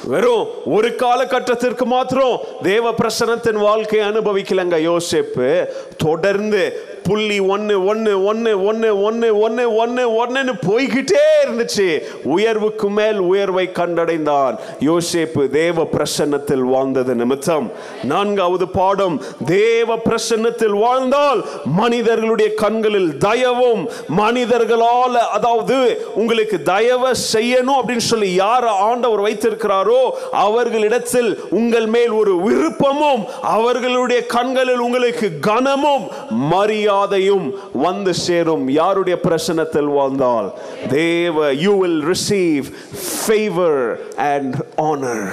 Speaker 1: வெறும் ஒரு காலகட்டத்திற்கு மாத்திரம் தேவ பிரசனத்தின் வாழ்க்கையை அனுபவிக்கலங்க யோசிப்பு. தொடர்ந்து புள்ளி ஒன்று ஒன்று ஒன்று ஒன்று ஒன்று ஒன்று ஒன்று ஒன்றுன்னு போய்கிட்டே இருந்துச்சு. உயர்வுக்கு மேல் உயர்வை கண்டடைந்தான். யோசேப்பு தேவ பிரசன்னத்தில் வாழ்ந்தது நிமித்தம். நான்காவது பாடம் தேவ பிரசன்னத்தில் வாழ்ந்தால் மனிதர்களுடைய கண்களில் தயவும் மனிதர்களால் அதாவது உங்களுக்கு தயவை செய்யணும் அப்படின்னு சொல்லி யார் ஆண்டவர் வைத்திருக்கிறாரோ அவர்களிடத்தில் உங்கள் மேல் ஒரு விருப்பமும் அவர்களுடைய கண்களில் உங்களுக்கு கனமும் மரியாதையும் வந்து சேரும். யாருடைய பிரசனத்தில் வாழ்ந்தால்? தேவ you will receive favour and honour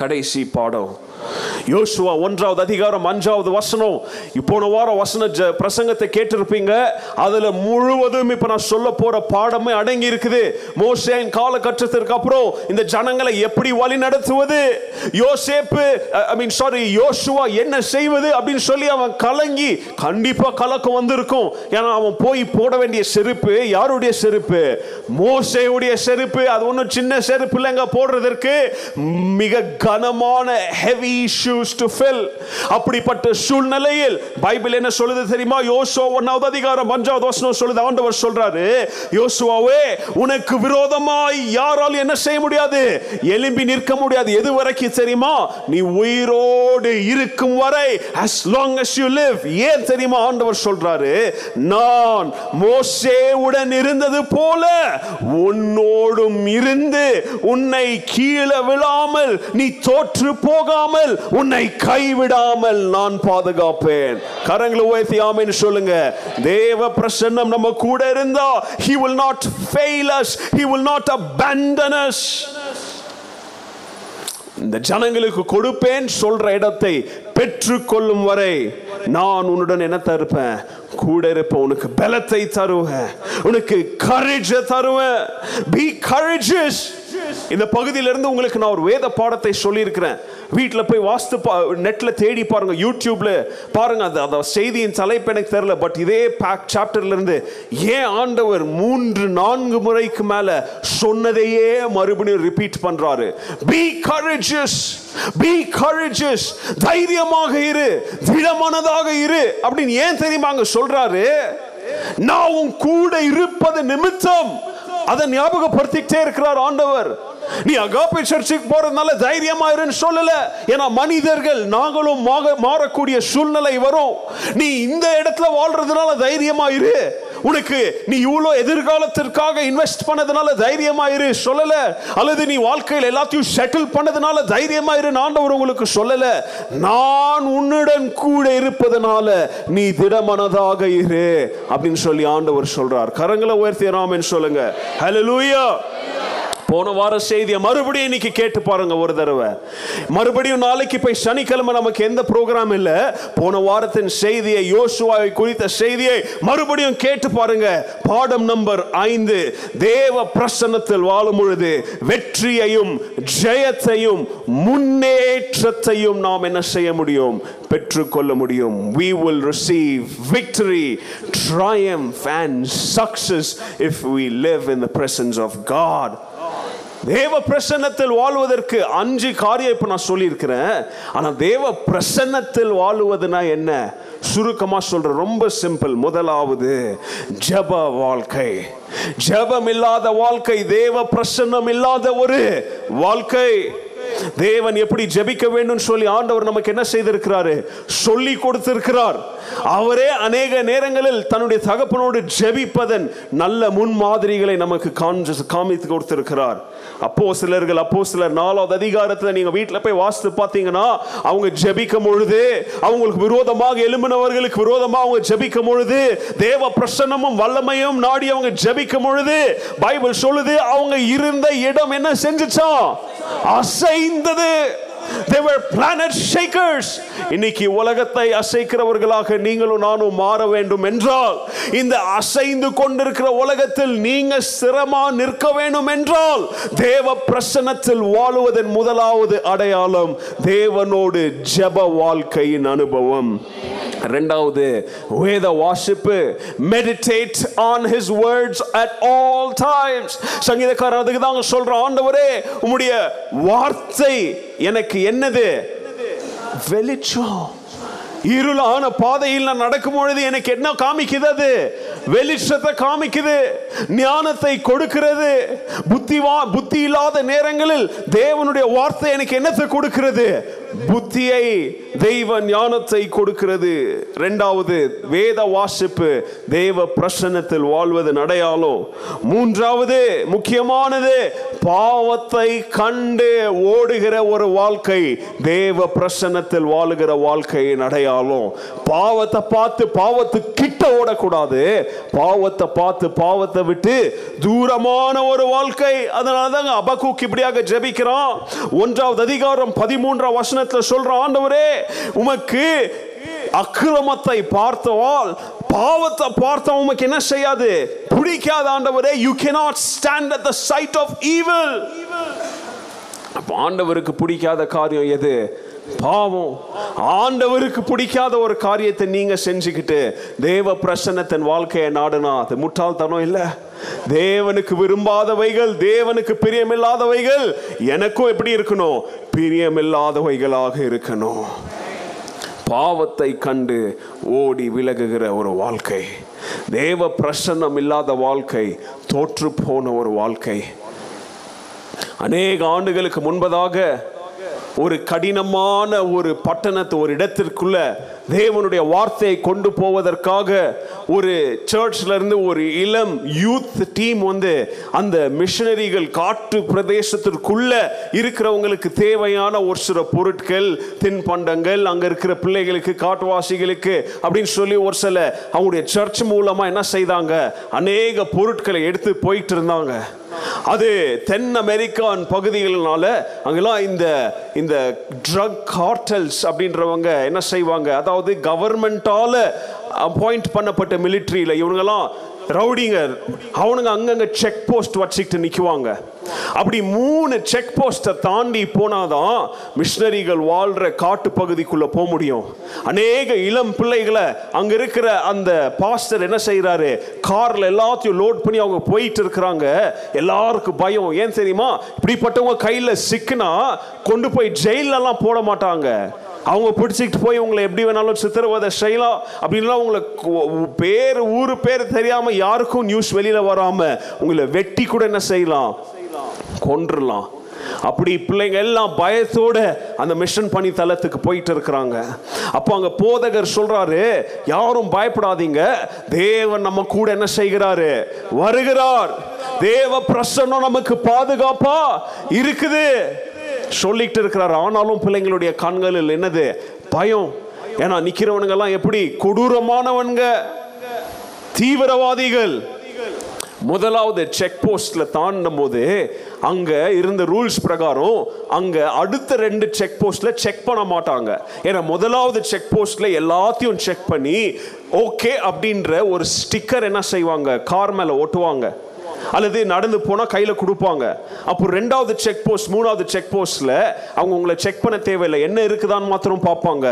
Speaker 1: கடைசி பாடம் யோசுவா ஒன்றாவது அதிகாரம் அஞ்சாவது வசனம். போன வாரம் வசன ஜ- பிரசங்கத்தை கேட்டிருப்பீங்க. அதுல முழுவதும் இப்ப நான் சொல்ல போற பாடமே அடங்கி இருக்குது மோசேன் காலகட்டத்திற்கு அப்புறம் இந்த ஜனங்களை எப்படி வழி நடத்துவது? யோசேப்பு ஐ மீன் சாரி யோசுவா என்ன செய்வது? அப்படின்னு சொல்லி அவன் கலங்கி கண்டிப்பா கலக்கம் வந்திருக்கும். ஏன்னா அவன் போய் போட வேண்டிய செருப்பு யாருடைய செருப்பு? மோசையுடைய செருப்பு. அது ஒன்றும் சின்ன செருப்பு இல்லைங்க போடுறதற்கு மிக கனமான ஹெவி ஷூஸ் டு ஃபில் அப்படிப்பட்ட சூழ்நிலையில் பைபிள் என்ன சொல்லுது தெரியுமா? யோசுவா ஒன்னாவது அதிகாரம் அஞ்சாவது வசனம் சொல்லுது. ஆண்டவர் சொல்றாரு யோசுவாவே உனக்கு விரோதமாய் யாரால் என்ன செய்ய முடியாது? எலும்பி நிற்க முடியாது. எது வரைக்கும் தெரியுமா? நீ உயிரோடு இருக்கும் வரை as long as you live. ஏன் தெரியுமா? ஆண்டவர் சொல்றாரு நான் மோசேவுடன் இருந்தது போல உன்னோடும் இருந்து உன்னை கீழே விழாமல் நீ தோற்று போகாமல் உன்னை கைவிடாமல் நான் பாதுகாப்பேன். கரங்களை உயர்த்தி ஆமென்னு சொல்லுங்க. தேவ பிரசன்னம் நம்ம கூட இருந்தா he will not fail us he will not abandon us. இந்த ஜனங்களுக்கு கொடுப்பேன் சொல்ற இடத்தை பெற்றுக்கொள்ளும் வரை நான் உன்னுடன் என்ன தருப்பேன்? கூட இருப்பேன் உனக்கு பலத்தை தருவேன் உனக்கு கரேஜ தருவேன். பி கரேஜஸ் இந்த பகுதியிலிருந்து உங்களுக்கு நான் ஒரு வேத பாடத்தை சொல்லியிருக்கிறேன். வீட்டில் போய் வாஸ்து பா நெட்டில் தேடி பாருங்க யூடியூப்ல பாருங்க அந்த அந்த செய்தியின் தலைப்பு எனக்கு தெரில பட் இதே பேக் சாப்டர்ல இருந்து ஏன் ஆண்டவர் மூன்று நான்கு முறைக்கு மேல சொன்னதையே மறுபடியும் ரிப்பீட் பண்றாரு. பி கரேஜஸ் பி கரேஜஸ் தைரியமாக இரு திடமானதாக இரு அப்படின்னு ஏன் தெரியுமா அங்க சொல்றாரு? நான் உன் கூட இருப்பது நிமித்தம் அதை ஞாபகப்படுத்திக்கிட்டே இருக்கிறார் ஆண்டவர். நீ அகாப்பை சர்ச்சுக்கு போறதுனால தைரியமா இருன்னு சொல்லல. ஏன்னா மனிதர்கள் நாங்களும் மாறக்கூடிய சூழ்நிலை வரும். நீ இந்த இடத்துல வாழ்றதுனால தைரியமா இரு. உனக்கு நீ இவ்வளோ எதிர்காலத்திற்காக இன்வெஸ்ட் பண்ணதுனால தைரியமாயிரு சொல்லல. அல்லது நீ வாழ்க்கையில் எல்லாத்தையும் செட்டில் பண்ணதுனால தைரியமாயிரு ஆண்டவர் உங்களுக்கு சொல்லல. நான் உன்னுடன் கூட இருப்பதனால நீ திடமனதாக இரு அப்படின்னு சொல்லி ஆண்டவர் சொல்றார். கரங்களை உயர்த்தி ராமன் சொல்லுங்க. லூயா போன வார செய்தியை மறுபடியும் இன்னைக்கு கேட்டு பாருங்க ஒரு தடவை. மறுபடியும் நாளைக்கு போய் சனிக்கிழமை நமக்கு எந்த ப்ரோக்ராம் இல்லை? போன வாரத்தின் செய்தியை யோசுவாவை குறித்த செய்தியை மறுபடியும் கேட்டு பாருங்க. பாடம் நம்பர் ஐந்து தேவ பிரசன்னத்தில் வாழும் பொழுது வெற்றியையும் ஜெயத்தையும் முன்னேற்றத்தையும் நாம் என்ன செய்ய முடியும்? பெற்றுக்கொள்ள முடியும். We will receive victory triumph and success if we live in the presence of God. தேவ பிரசன்னத்தில் வாழ்வதற்கு அஞ்சு காரியம் இப்போ நான் சொல்லியிருக்கிறேன். ஆனால் தேவ பிரசன்னத்தில் வாழுவதுனா என்ன? சுருக்கமாக சொல்றேன். ரொம்ப சிம்பிள். முதலாவது ஜெப வாழ்க்கை. ஜபம் இல்லாத வாழ்க்கை தேவ பிரசன்னம் இல்லாத ஒரு வாழ்க்கை. தேவன் எப்படி ஜெபிக்க வேண்டும் சொல்லி ஆண்டவர் நமக்கு என்ன செய்திருக்கிறாரு? சொல்லி கொடுத்திருக்கிறார். அவரே அநேக நேரங்களில் தன்னுடைய தகப்பனோடு ஜெபிப்பதன் நல்ல முன்மாதிரிகளை நமக்கு காமித்து கொடுத்திருக்கிறார். அப்போ சிலர்கள் அப்போ சிலர் நாலாவது அதிகாரத்தில் நீங்கள் வீட்டில் போய் வாசித்து பார்த்தீங்கன்னா அவங்க ஜபிக்கும் பொழுது அவங்களுக்கு விரோதமாக எழும்பினவர்களுக்கு விரோதமாக அவங்க ஜபிக்கும் பொழுது தேவ பிரசன்னமும் வல்லமையும் நாடி அவங்க ஜபிக்கும் பொழுது பைபிள் சொல்லுது அவங்க இருந்த இடம் என்ன செஞ்சுச்சான் அசைந்தது. They were planet shakers. இன்னைக்கு உலகத்தை அசைக்கிறவர்களாக நீங்களும் நானும் மாற வேண்டும் என்றால் இந்த அசைந்து கொண்டிருக்கிற உலகத்தில் நீங்க சிரமா நிற்க வேண்டும் என்றால் தேவ பிரசன்னத்தில் வாழுவதன் முதலாவது அடையாளம் தேவனோடு ஜெப வாழ்க்கையின் அனுபவம். ரெண்டாவது வேத வாசிப்பு. Meditate on his words at all times சங்கீதக்காரர் அதுக்கு தான் சொல்ற ஆண்டவரே உம்முடைய வார்த்தை எனக்கு என்னது? வெளிச்சம். இருளான பாதையில் நான் நடக்கும் பொழுது எனக்கு என்ன காமிக்குது அது? வெளிச்சத்தை காமிக்குது. ஞானத்தை கொடுக்கிறது. புத்திவா புத்தி இல்லாத நேரங்களில் தேவனுடைய வார்த்தை எனக்கு என்னத்தை கொடுக்கிறது? புத்தியை தெய்வ ஞானத்தை கொடுக்கிறது. ரெண்டாவது வேத வாசிப்பு. தேவ பிரசன்னத்தில் வாழ்வது அடையாளம் மூன்றாவது முக்கியமானது பாவத்தை கண்டு ஓடுகிற ஒரு வாழ்க்கை. தேவ பிரசன்னத்தில் வாழுகிற வாழ்க்கையின் அடையாளம் பாவத்தை பார்த்து பாவத்து கிட்ட ஓடக்கூடாது. பாவத்தை பார்த்து பாவத்தை விட்டு தூரமான ஒரு வாழ்க்கை. அதனால தாங்க அபக்கூக் இப்படியாக ஜெபிக்கிறான். ஒன்றாவது அதிகாரம் பதிமூன்றாம் வசனத்தில் சொல்ற ஆண்டவரே உமக்கு அக்கிரமத்தை பார்த்தவால் பாவத்தை பார்த்த உமக்கு என்ன செய்யாது? பிடிக்காத ஆண்டவரே. You cannot stand at the sight of evil ஆண்டவருக்கு பிடிக்காத காரியம் எது? பாவம். ஆண்டவருக்கு பிடிக்காத ஒரு காரியத்தை நீங்க செஞ்சுக்கிட்டு தேவ பிரசன்னத்தின் வாழ்க்கையை நாடுனா அது முட்டாள்தனம் இல்ல. தேவனுக்கு விரும்பாதவைகள் தேவனுக்கு பிரியமில்லாதவைகள் எனக்கும் எப்படி இருக்கணும்? பிரியமில்லாதவைகளாக இருக்கணும். பாவத்தை கண்டு ஓடி விலகுகிற ஒரு வாழ்க்கை. தேவ பிரசன்னம் இல்லாத வாழ்க்கை தோற்று போன ஒரு வாழ்க்கை. அநேக ஆண்டுகளுக்கு முன்பதாக ஒரு கடினமான ஒரு பட்டணத்து ஒரு இடத்திற்குள்ள தேவனுடைய வார்த்தையை கொண்டு போவதற்காக ஒரு சர்ச்ல இருந்து ஒரு இளம் யூத் டீம் வந்து அந்த மிஷனரிகள் காட்டு பிரதேசத்திற்குள்ள இருக்கிறவங்களுக்கு தேவையான ஒரு சில பொருட்கள் தின்பண்டங்கள் அங்க இருக்கிற பிள்ளைகளுக்கு காட்டுவாசிகளுக்கு அப்படின்னு சொல்லி ஒரு சில அவங்களுடைய சர்ச் மூலமா என்ன செய்தாங்க? அநேக பொருட்களை எடுத்து போயிட்டு இருந்தாங்க. அது தென் அமெரிக்கான் பகுதிகளினால அங்கெல்லாம் இந்த இந்த ட்ரக் கார்டல்ஸ் அப்படின்றவங்க என்ன செய்வாங்க? அதான் அதாவது கவர்மெண்டால அப்பாயிண்ட் பண்ணப்பட்ட மிலிட்ரியில் இவங்கெல்லாம் ரவுடிங்க. அவனுங்க அங்கங்க செக் போஸ்ட் வச்சுக்கிட்டு நிற்குவாங்க அப்படி மூணு செக் போஸ்ட்டை தாண்டி போனாதான் மிஷினரிகள் வாழ்ற காட்டு பகுதிக்குள்ள போக முடியும். அநேக இளம் பிள்ளைகளை அங்க இருக்கிற அந்த பாஸ்டர் என்ன செய்யறாரு கார்ல எல்லாத்தையும் லோட் பண்ணி அவங்க போயிட்டு இருக்கிறாங்க. எல்லாருக்கும் பயம். ஏன் தெரியுமா? இப்படிப்பட்டவங்க கையில சிக்குனா கொண்டு போய் ஜெயிலெல்லாம் போட மாட்டாங்க. அவங்க பிடிச்சிக்கிட்டு போய் உங்களை எப்படி வேணாலும் சித்திரவதை செய்யலாம் அப்படின்லாம் உங்களை பேர் ஊர் பேர் தெரியாமல் யாருக்கும் நியூஸ் வெளியில் வராமல் உங்களை வெட்டி கூட என்ன செய்யலாம்? கொன்றுலாம். அப்படி பிள்ளைங்க எல்லாம் பயத்தோட அந்த மிஷன் பணி தளத்துக்கு போயிட்டு இருக்கிறாங்க. அப்போ அங்க போதகர் சொல்றாரு யாரும் பயப்படாதீங்க. தேவன் நம்ம கூட என்ன செய்கிறாரு? வருகிறார். தேவ பிரசன்னம் நமக்கு பாதுகாப்பா இருக்குது. சொல்லிட்டு இருக்கிறார் ஆனாலும் பிள்ளைங்களுடைய கண்களில் என்னது? பயம். ஏன்னா நிக்கிறவனுங்க எல்லாம் எப்படி? கொடூரமானவனுங்க தீவிரவாதிகள். முதலாவது செக் போஸ்ட்ல தாண்டும் போது அங்க இருந்த ரூல்ஸ் பிரகாரம் அங்க அடுத்த ரெண்டு செக் போஸ்ட்ல செக் பண்ண மாட்டாங்க. ஏன்னா முதலாவது செக் போஸ்ட்ல எல்லாத்தையும் செக் பண்ணி ஓகே அப்படின்ற ஒரு ஸ்டிக்கர் என்ன செய்வாங்க? கார் மேல ஓட்டுவாங்க. அல்லது நடந்து போனால் கையில் கொடுப்பாங்க. அப்போ ரெண்டாவது செக் போஸ்ட் மூணாவது செக் போஸ்ட்டில் அவங்க உங்களை செக் பண்ண தேவையில்லை. என்ன இருக்குதான்னு மாத்திரம் பார்ப்பாங்க.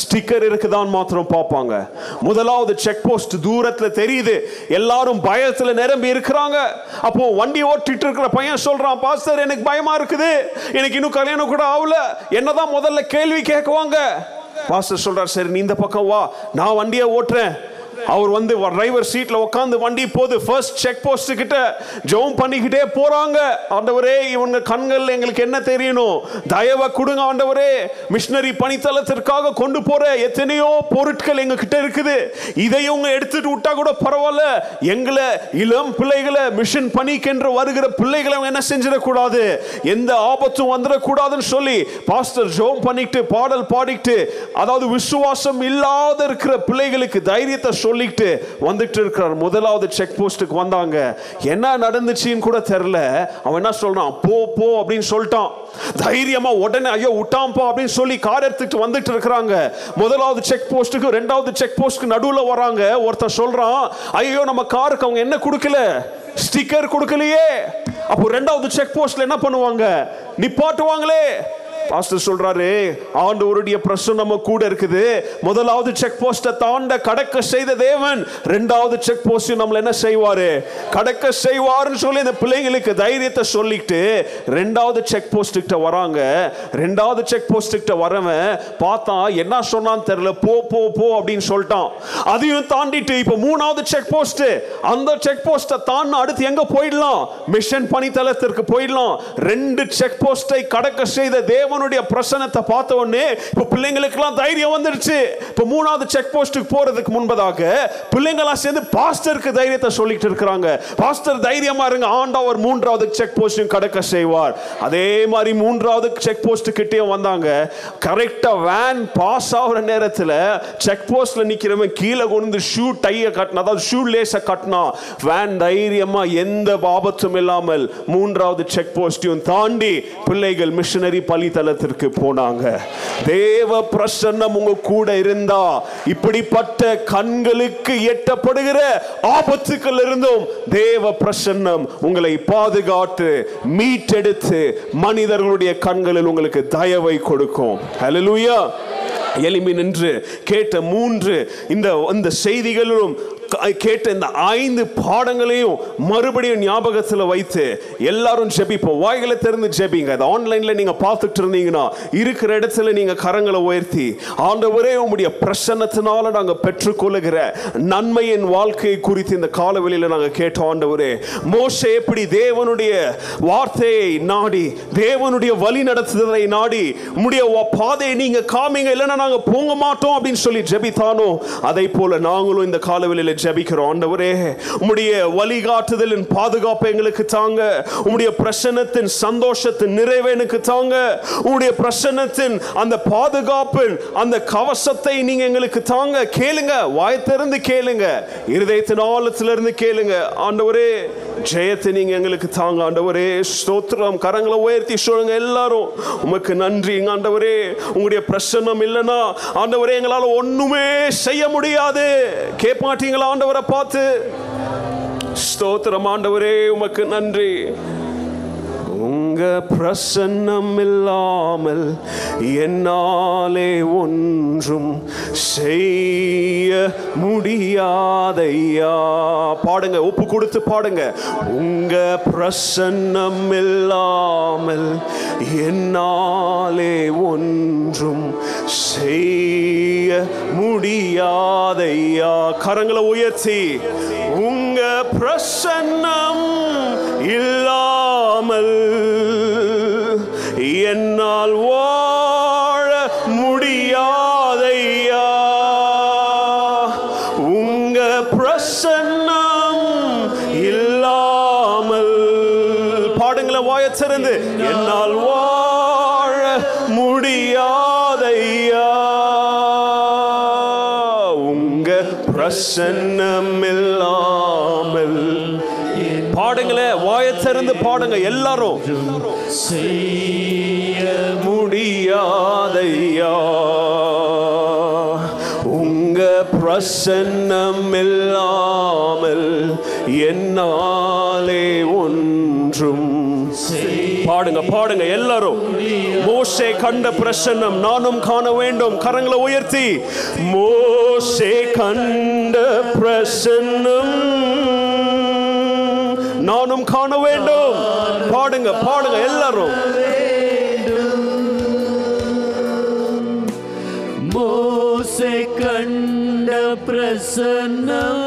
Speaker 1: ஸ்டிக்கர் இருக்குதான்னு மாத்திரம் பார்ப்பாங்க. முதலாவது செக் போஸ்ட் தூரத்தில் தெரியுது. எல்லாரும் பயத்தில் நிரம்பி இருக்கிறாங்க. அப்போ வண்டி ஓட்டிட்டு இருக்கிற பையன் சொல்கிறான் பாஸ்டர் எனக்கு பயமாக இருக்குது. எனக்கு இன்னும் கல்யாணம் கூட ஆகல. என்னதான் முதல்ல கேள்வி கேட்குவாங்க? பாஸ்டர் சொல்கிறார் சரி நீ இந்த பக்கம் வா. நான் வண்டியை ஓட்டுறேன். அவர் வந்து டிரைவர் சீட்ல உட்காந்து வண்டி போது ஃபர்ஸ்ட் செக் போஸ்ட் கிட்ட ஜெபம் பண்ணிக்கிட்டே போறாங்க. ஆண்டவரே இவங்க கண்கள் எங்களுக்கு என்ன தெரியணும்? தயவை கொடுங்க ஆண்டவரே. மிஷினரி பணித்தளத்திற்காக கொண்டு போற எத்தனையோ பொருட்கள் எங்க கிட்ட இருக்குது. இதை இவங்க எடுத்துட்டு விட்டா கூட பரவாயில்ல. எங்களை இளம் பிள்ளைகளை மிஷின் பணிக்கென்று வருகிற பிள்ளைகளை அவங்க என்ன செஞ்சிடக்கூடாது? எந்த ஆபத்தும் வந்துடக்கூடாதுன்னு சொல்லி பாஸ்டர் ஜோம் பண்ணிட்டு பாடல் பாடிட்டு அதாவது விசுவாசம் இல்லாத இருக்கிற பிள்ளைகளுக்கு தைரியத்தை சொல்லிட்டு வந்துட்டு இருக்கிறார் முதலாவது செக் போஸ்ட்டுக்கு வந்தாங்க. என்ன நடந்துச்சுன்னு கூட தெரியல. அவன் என்ன சொல்றான்? போ போ அப்படின்னு சொல்லிட்டான். தைரியமா உடனே ஐயோ விட்டாம்பா அப்படின்னு சொல்லி கார் எடுத்துட்டு வந்துட்டு இருக்கிறாங்க முதலாவது செக் போஸ்ட்டுக்கு ரெண்டாவது செக் போஸ்ட்டுக்கு நடுவில் வராங்க. ஒருத்தர் சொல்றான் ஐயோ நம்ம காருக்கு அவங்க என்ன கொடுக்கல? ஸ்டிக்கர் கொடுக்கலையே. அப்போ ரெண்டாவது செக் போஸ்ட்ல என்ன பண்ணுவாங்க? நிப்பாட்டுவாங்களே. பாஸ்டர் சொல்றாரு ஆண்டவருடைய பிரசன்னம் நம்ம கூட இருக்குது. முதலாவது செக் போஸ்ட்டை தாண்ட கடக்க செய்த தேவன் ரெண்டாவது செக் போஸ்ட் நம்மள என்ன செய்வாரு? கடக்க செய்வாருன்னு சொல்லி இந்த பிள்ளைங்களுக்கு தைரியத்தை சொல்லிட்டு ரெண்டாவது செக் போஸ்ட் கிட்ட வராங்க. ரெண்டாவது செக் போஸ்ட் கிட்ட வரவன் பார்த்தா என்ன சொன்னான்னு தெரியல போ போ போ அப்படின்னு சொல்லிட்டான். அதையும் தாண்டிட்டு இப்போ மூணாவது செக் போஸ்ட் அந்த செக் போஸ்ட்டை தாண்டி அடுத்து எங்க போயிடலாம்? மிஷன் பணித்தளத்திற்கு போயிடலாம். ரெண்டு செக் போஸ்டை கடக்க செய்த தேவனுடைய பிரசனத்தை பார்த்த உடனே இப்போ பிள்ளைங்களுக்கெல்லாம் தைரியம் வந்துடுச்சு இப்போ மூணாவது செக் போஸ்ட்டுக்கு போகிறதுக்கு முன்பதாக பிள்ளைங்களாம் சேர்ந்து பாஸ்டருக்கு தைரியத்தை சொல்லிட்டு இருக்கிறாங்க. பாஸ்டர் தைரியமா இருங்க. ஆண்டவர் மூன்றாவது செக் போஸ்டையும் கடக்க செய்வார். அதே மாதிரி மூன்றாவது செக் போஸ்ட் கிட்டேயும் வந்தாங்க. கரெக்டாக வேன் பாஸ் ஆகிற நேரத்தில் செக் போஸ்ட்ல நிற்கிறவன் கீழே கொண்டு ஷூ டையை கட்டினா அதாவது ஷூ லேஸை கட்டினா வேன் தைரியமா எந்த ஆபத்தும் இல்லாமல் மூன்றாவது செக் போஸ்டையும் தாண்டி பிள்ளைகள் மிஷினரி மிஷனரி பலித்தலத்திற்கு போனாங்க. தேவ பிரசன்னம் உங்க கூட இருந்தா இப்படிப்பட்ட கண்களுக்கு எட்டப்படுகிற ஆபத்துக்கள் இருந்தும் தேவ பிரசன்னம் உங்களை பாதுகாத்து மீட்டெடுத்து மனிதர்களுடைய கண்களில் உங்களுக்கு தயவை கொடுக்கும். ஹalleluya எளிமை நின்று கேட்ட மூன்று இந்த இந்த செய்திகளிலும் கேட்ட இந்த ஐந்து பாடங்களையும் மறுபடியும் ஞாபகத்தில் வைத்து எல்லாரும் ஜெபிப்போம். வாய்களை திறந்து ஜெபிங்க. அது ஆன்லைன்ல நீங்க பார்த்துட்டு இருந்தீங்கன்னா இருக்கிற இடத்துல நீங்க கரங்களை உயர்த்தி ஆண்டவரே உங்களுடைய பிரசன்னத்தினால நாங்க பெற்றுக்கொள்ளுகிற நன்மையின் வாழ்க்கை குறித்து இந்த காலவெளியில நாங்க கேட்டோம். ஆண்டவரே மோசே எப்படி தேவனுடைய வார்த்தையை நாடி தேவனுடைய வழி நடத்துதலை நாடி உம்முடைய வ- பாதையை நீங்க காமிங்க இல்லைன்னா நாங்கள் போங்க மாட்டோம் அப்படின்னு சொல்லி ஜெபித்தானோ அதை போல நாங்களும் இந்த காலவெளியில் ஜபிக்கிறோம் ஆண்டவரே உம்முடைய வழிகாட்டுதலின் பாதுகாப்பு எங்களுக்கு தாங்க உம்முடைய பிரசனத்தின் சந்தோஷத்தின் நிறைவு எனக்கு தாங்க உம்முடைய பிரசனத்தின் அந்த பாதுகாப்பின் அந்த கவசத்தை நீங்க எங்களுக்கு தாங்க. கேளுங்க வாயத்திலிருந்து கேளுங்க இருதயத்தின் ஆழத்திலிருந்து கேளுங்க. ஆண்டவரே ஜெயத்தை நீங்க எங்களுக்கு தாங்க ஆண்டவரே ஸ்தோத்திரம் கரங்களை உயர்த்தி சொல்லுங்க எல்லாரும். உமக்கு நன்றி ஆண்டவரே உங்களுடைய பிரசனம் இல்லைன்னா ஆண்டவரே எங்களால் ஒண்ணுமே செய்ய முடியாது. கேட்க மாட்டீங்களா ஆண்டவரை பார்த்து ஸ்தோத்திரம் ஆண்டவரே உமக்கு நன்றி. உங்க பிரசன்னம் இல்லாமல் என்னாலே ஒன்றும் செய்ய முடியாதையா? பாடுங்க ஒப்பு கொடுத்து பாடுங்க. உங்க பிரசன்னம் இல்லாமல் என்னாலே ஒன்றும் செய்ய முடியாதையா? கரங்களை உயர்த்தி உங்க பிரசன்னம் இல்லை பாடுங்களேன் வாயத் திறந்து பாடுங்க எல்லாரும்.
Speaker 2: செய்ய
Speaker 1: முடியாதையா? உங்க பிரசன்னம் இல்லாமல் என்னாலே ஒன்றும் பாடுங்க பாடுங்க எல்லாரும். மோசே கண்ட பிரசன்னம் நானும் காண வேண்டும். கரங்களை உயர்த்தி. மோசே கண்ட பிரசன்னம். நானும் காண வேண்டும். பாடுங்க பாடுங்க எல்லாரும்.
Speaker 2: மோசே கண்ட பிரசன்னம்.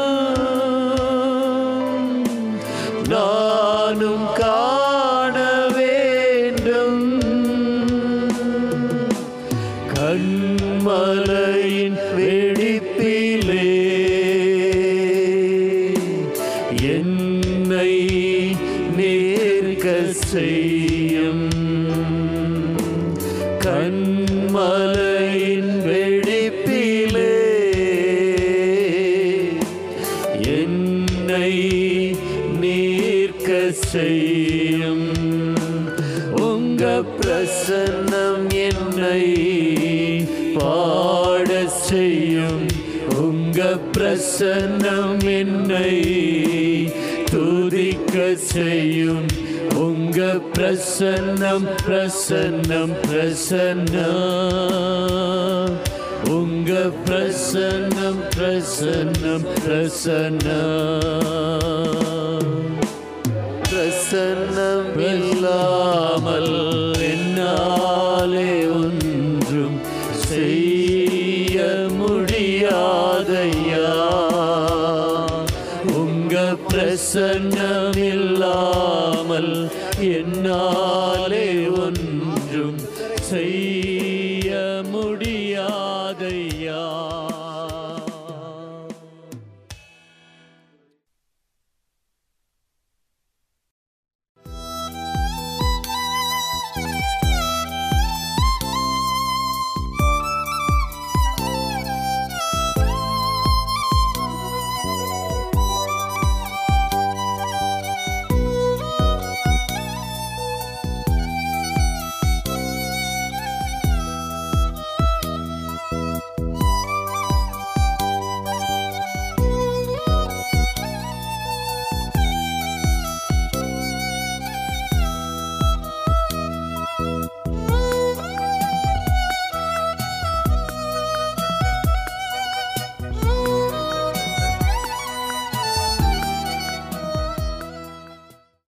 Speaker 2: செய்யும். உங்க பிரசன்னம் என்னை பாட செய்யும். உங்க பிரசன்னம் என்னை துதிக்க செய்யும். உங்க பிரசன்னம் பிரசன்னம் பிரசன்னம். உங்க பிரசன்னம் பிரசன்னம் பிரசன்னம்.